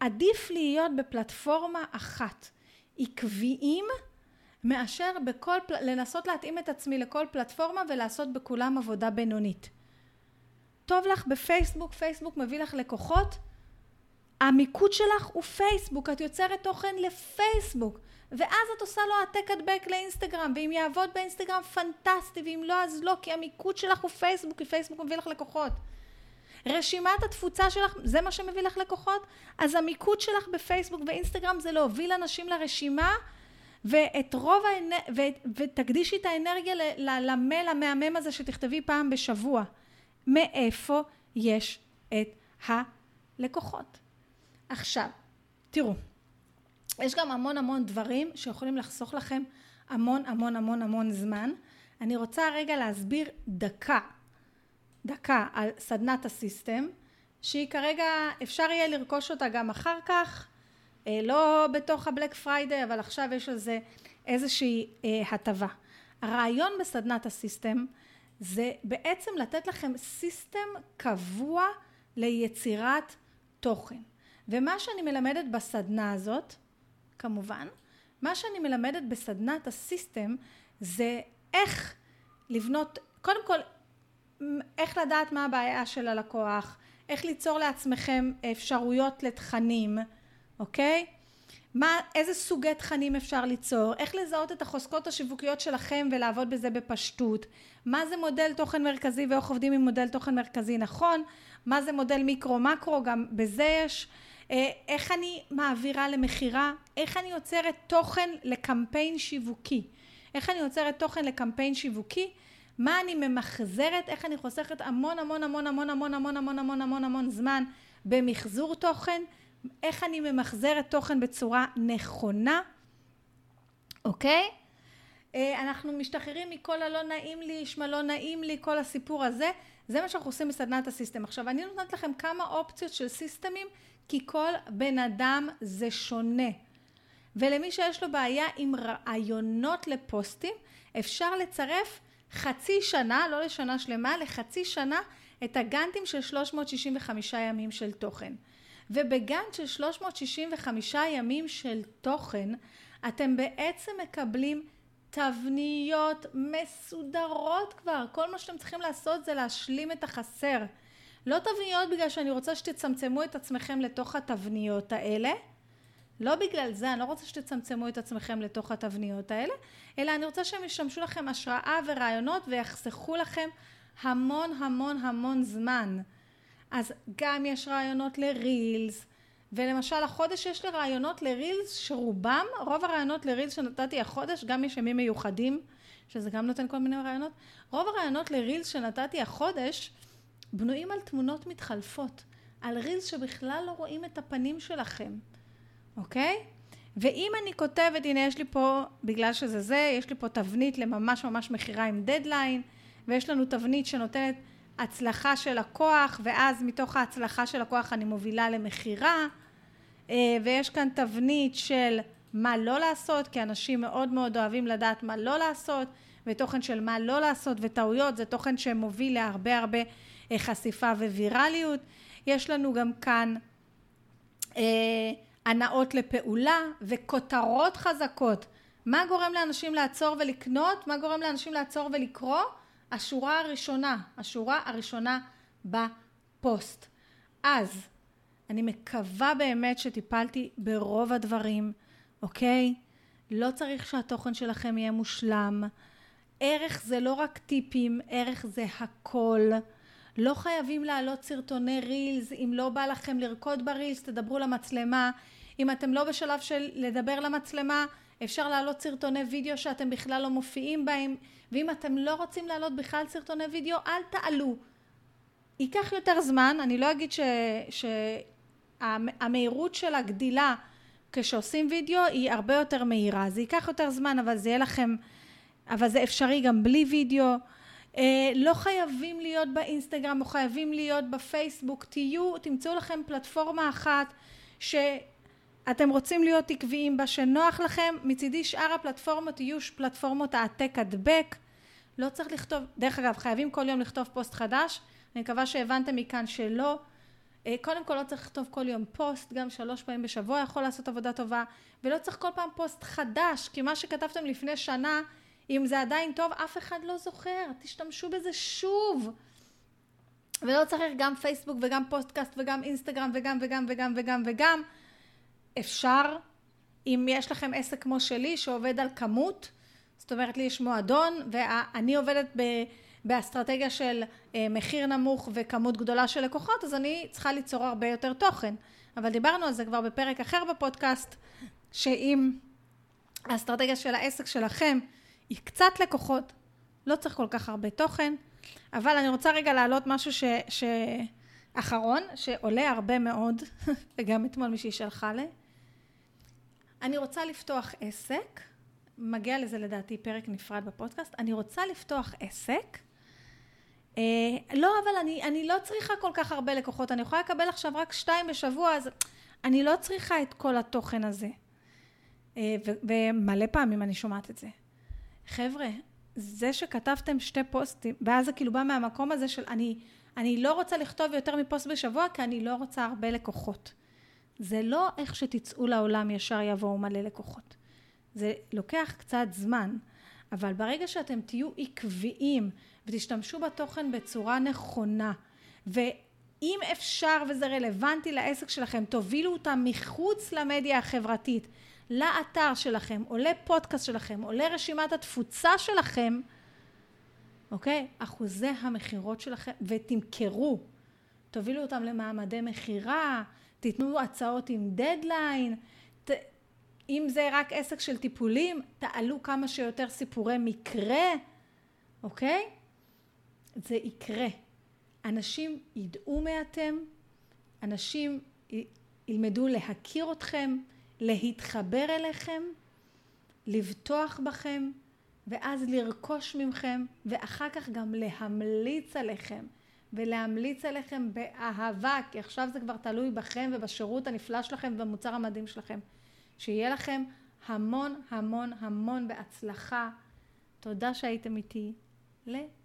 A: עדיף להיות בפלטפורמה אחת. עקביים מאשר בכל, לנסות להתאים את עצמי לכל פלטפורמה ולעשות בכולם עבודה בינונית. טוב לך בפייסבוק, פייסבוק מביא לך לקוחות, המיקוד שלך הוא פייסבוק, את יוצרת תוכן לפייסבוק, ואז את עושה לו העתק הדבק לאינסטגרם, ואם יעבוד באינסטגרם פנטסטי, ואם לא אז לא, כי המיקוד שלך הוא פייסבוק, כי פייסבוק מביא לך לקוחות. רשימת התפוצה שלך, זה מה שמביא לך לקוחות? אז המיקוד שלך בפייסבוק ואינסטגרם זה להוביל אנשים לרשימה ואת רוב האנ... ו... ותקדישי את האנרגיה למייל המהמם הזה שתכתבי פעם בשבוע. מאיפה יש את הלקוחות? עכשיו, תראו, יש גם המון המון דברים שיכולים לחסוך לכם המון המון המון המון זמן. אני רוצה רגע להסביר דקה, דקה על סדנת ה system, שהיא כרגע, אפשר יהיה לרכוש אותה גם אחר כך, לא בתוך הבלק פריידי אבל עכשיו יש לזה איזושהי אה, הטבה. הרעיון בסדנת ה system זה בעצם לתת לכם system קבוע ליצירת תוכן ומה שאני מלמדת בסדנה הזאת כמובן מה שאני מלמדת בסדנת הסיסטם זה איך לבנות קודם כל איך לדעת מה הבעיה של הלקוח איך ליצור לעצמכם אפשרויות לתכנים אוקיי? מה, איזה סוגי תכנים אפשר ליצור, איך לזהות את החוזקות השיווקיות שלכם ולעבוד בזה בפשטות, מה זה מודל תוכן מרכזי ואיך עובדים עם מודל תוכן מרכזי נכון, מה זה מודל מיקרו מקרו, גם בזה יש, אה, איך אני מעבירה למכירה, איך אני יוצרת תוכן לקמפיין שיווקי, איך אני יוצרת תוכן לקמפיין שיווקי, מה אני ממחזרת, איך אני חוסכת המון המון המון המון המון המון המון המון המון המון זמן במחזור תוכן איך אני ממחזרת תוכן בצורה נכונה, אוקיי? אה, אנחנו משתחררים מכל הלא נעים לי, ישמע לא נעים לי, כל הסיפור הזה, זה מה שאנחנו עושים בסדנת הסיסטם. עכשיו אני נותנת לכם כמה אופציות של סיסטמים, כי כל בן אדם זה שונה. ולמי שיש לו בעיה עם רעיונות לפוסטים, אפשר לצרף חצי שנה, לא לשנה שלמה, לחצי שנה את הגאנטים של 365 ימים של תוכן. ובגאנט של 365 ימים של תוכן אתם בעצם מקבלים תבניות מסודרות כבר. כל מה שאתם צריכים לעשות זה להשלים את החסר. לא תבניות בגלל שאני רוצה שתצמצמו את עצמכם לתוך התבניות האלה. לא בגלל זה, אני לא רוצה שתצמצמו את עצמכם לתוך התבניות האלה, אלא אני רוצה שהם ישמשו לכם השראה ורעיונות ויחסכו לכם המון המון המון זמן. אז גם יש רעיונות לרילס, ולמשל החודש יש לי רעיונות לרילס שרובם, רוב הרעיונות לרילס שנתתי החודש, גם יש ימים מיוחדים, שזה גם נותן כל מיני רעיונות, רוב הרעיונות לרילס שנתתי החודש בנויים על תמונות מתחלפות, על רילס שבכלל לא רואים את הפנים שלכם, אוקיי? ואם אני כותבת, הנה יש לי פה, בגלל שזה זה, יש לי פה תבנית לממש ממש מכירה עם דדליין, ויש לנו תבנית שנותנת הצלחה של לקוח, ואז מתוך ההצלחה של לקוח אני מובילה למכירה, אה, ויש כאן תבנית של מה לא לעשות, כי אנשים מאוד מאוד אוהבים לדעת מה לא לעשות, ותוכן של מה לא לעשות וטעויות, זה תוכן שמוביל להרבה הרבה אה, חשיפה ווירליות. יש לנו גם כאן אה, הנאות לפעולה וכותרות חזקות. מה גורם לאנשים לעצור ולקנות? מה גורם לאנשים לעצור ולקרוא? השורה הראשונה, השורה הראשונה בפוסט. אז אני מקווה באמת שטיפלתי ברוב הדברים, אוקיי? לא צריך שהתוכן שלכם יהיה מושלם. ערך זה לא רק טיפים, ערך זה הכל. לא חייבים להעלות סרטוני רילס, אם לא בא לכם לרקוד ברילס, תדברו למצלמה. אם אתם לא בשלב של לדבר למצלמה, אפשר להעלות סרטוני וידאו שאתם בכלל לא מופיעים בהם, ואם אתם לא רוצים להעלות בכלל סרטוני וידאו, אל תעלו. ייקח יותר זמן, אני לא אגיד שהמהירות של הגדילה כשעושים וידאו היא הרבה יותר מהירה, זה ייקח יותר זמן אבל זה יהיה לכם, אבל זה אפשרי גם בלי וידאו, אה, לא חייבים להיות באינסטגרם או חייבים להיות בפייסבוק, תהיו, תמצאו לכם פלטפורמה אחת ש... אתם רוצים להיות עקביים בה שנוח לכם, מצידי שאר הפלטפורמות יהיו פלטפורמות העתק הדבק, לא צריך לכתוב, דרך אגב חייבים כל יום לכתוב פוסט חדש, אני מקווה שהבנתם מכאן שלא, אה, קודם כל לא צריך לכתוב כל יום פוסט, גם שלוש פעמים בשבוע יכול לעשות עבודה טובה, ולא צריך כל פעם פוסט חדש, כי מה שכתבתם לפני שנה, אם זה עדיין טוב, אף אחד לא זוכר, תשתמשו בזה שוב. ולא צריך גם פייסבוק וגם פודקאסט וגם אינסטגרם וגם וגם וגם וגם וגם. אפשר, אם יש לכם עסק כמו שלי שעובד על כמות, זאת אומרת לי יש מועדון ואני עובדת ב... באסטרטגיה של אה, מחיר נמוך וכמות גדולה של לקוחות, אז אני צריכה ליצור הרבה יותר תוכן. אבל דיברנו על זה כבר בפרק אחר בפודקאסט, שאם האסטרטגיה של העסק שלכם היא קצת לקוחות, לא צריך כל כך הרבה תוכן, אבל אני רוצה רגע להעלות משהו ש... ש... אחרון, שעולה הרבה מאוד, וגם אתמול מישהי שלחה לי. אני רוצה לפתוח עסק, מגיע לזה לדעתי פרק נפרד בפודקאסט, אני רוצה לפתוח עסק, אה, לא אבל אני, אני לא צריכה כל כך הרבה לקוחות, אני יכולה לקבל עכשיו רק שתיים בשבוע, אז אני לא צריכה את כל התוכן הזה. אה, ו- ומלא פעמים אני שומעת את זה. חבר'ה, זה שכתבתם שתי פוסטים, ואז זה כאילו בא מהמקום הזה של אני, אני לא רוצה לכתוב יותר מפוסט בשבוע כי אני לא רוצה הרבה לקוחות. זה לא איך שתצאו לעולם ישר יבואו מלא לקוחות. זה לוקח קצת זמן, אבל ברגע שאתם תהיו עקביים ותשתמשו בתוכן בצורה נכונה, ואם אפשר וזה רלוונטי לעסק שלכם, תובילו אותם מחוץ למדיה החברתית, לאתר שלכם, או לפודקאסט שלכם, או לרשימת התפוצה שלכם, אוקיי? אחוזי המכירות שלכם, ותמכרו. תובילו אותם למעמדי מכירה, תיתנו הצעות עם דדליין, ת, אם זה רק עסק של טיפולים, תעלו כמה שיותר סיפורי מקרה, אוקיי? זה יקרה. אנשים ידעו מי אתם, אנשים ילמדו להכיר אתכם, להתחבר אליכם, לבטוח בכם, ואז לרכוש ממכם, ואחר כך גם להמליץ עליכם. ולהמליץ עליכם באהבה, כי עכשיו זה כבר תלוי בכם ובשירות הנפלא שלכם ובמוצר המדהים שלכם. שיהיה לכם המון המון המון בהצלחה. תודה שהייתם איתי. להתראות.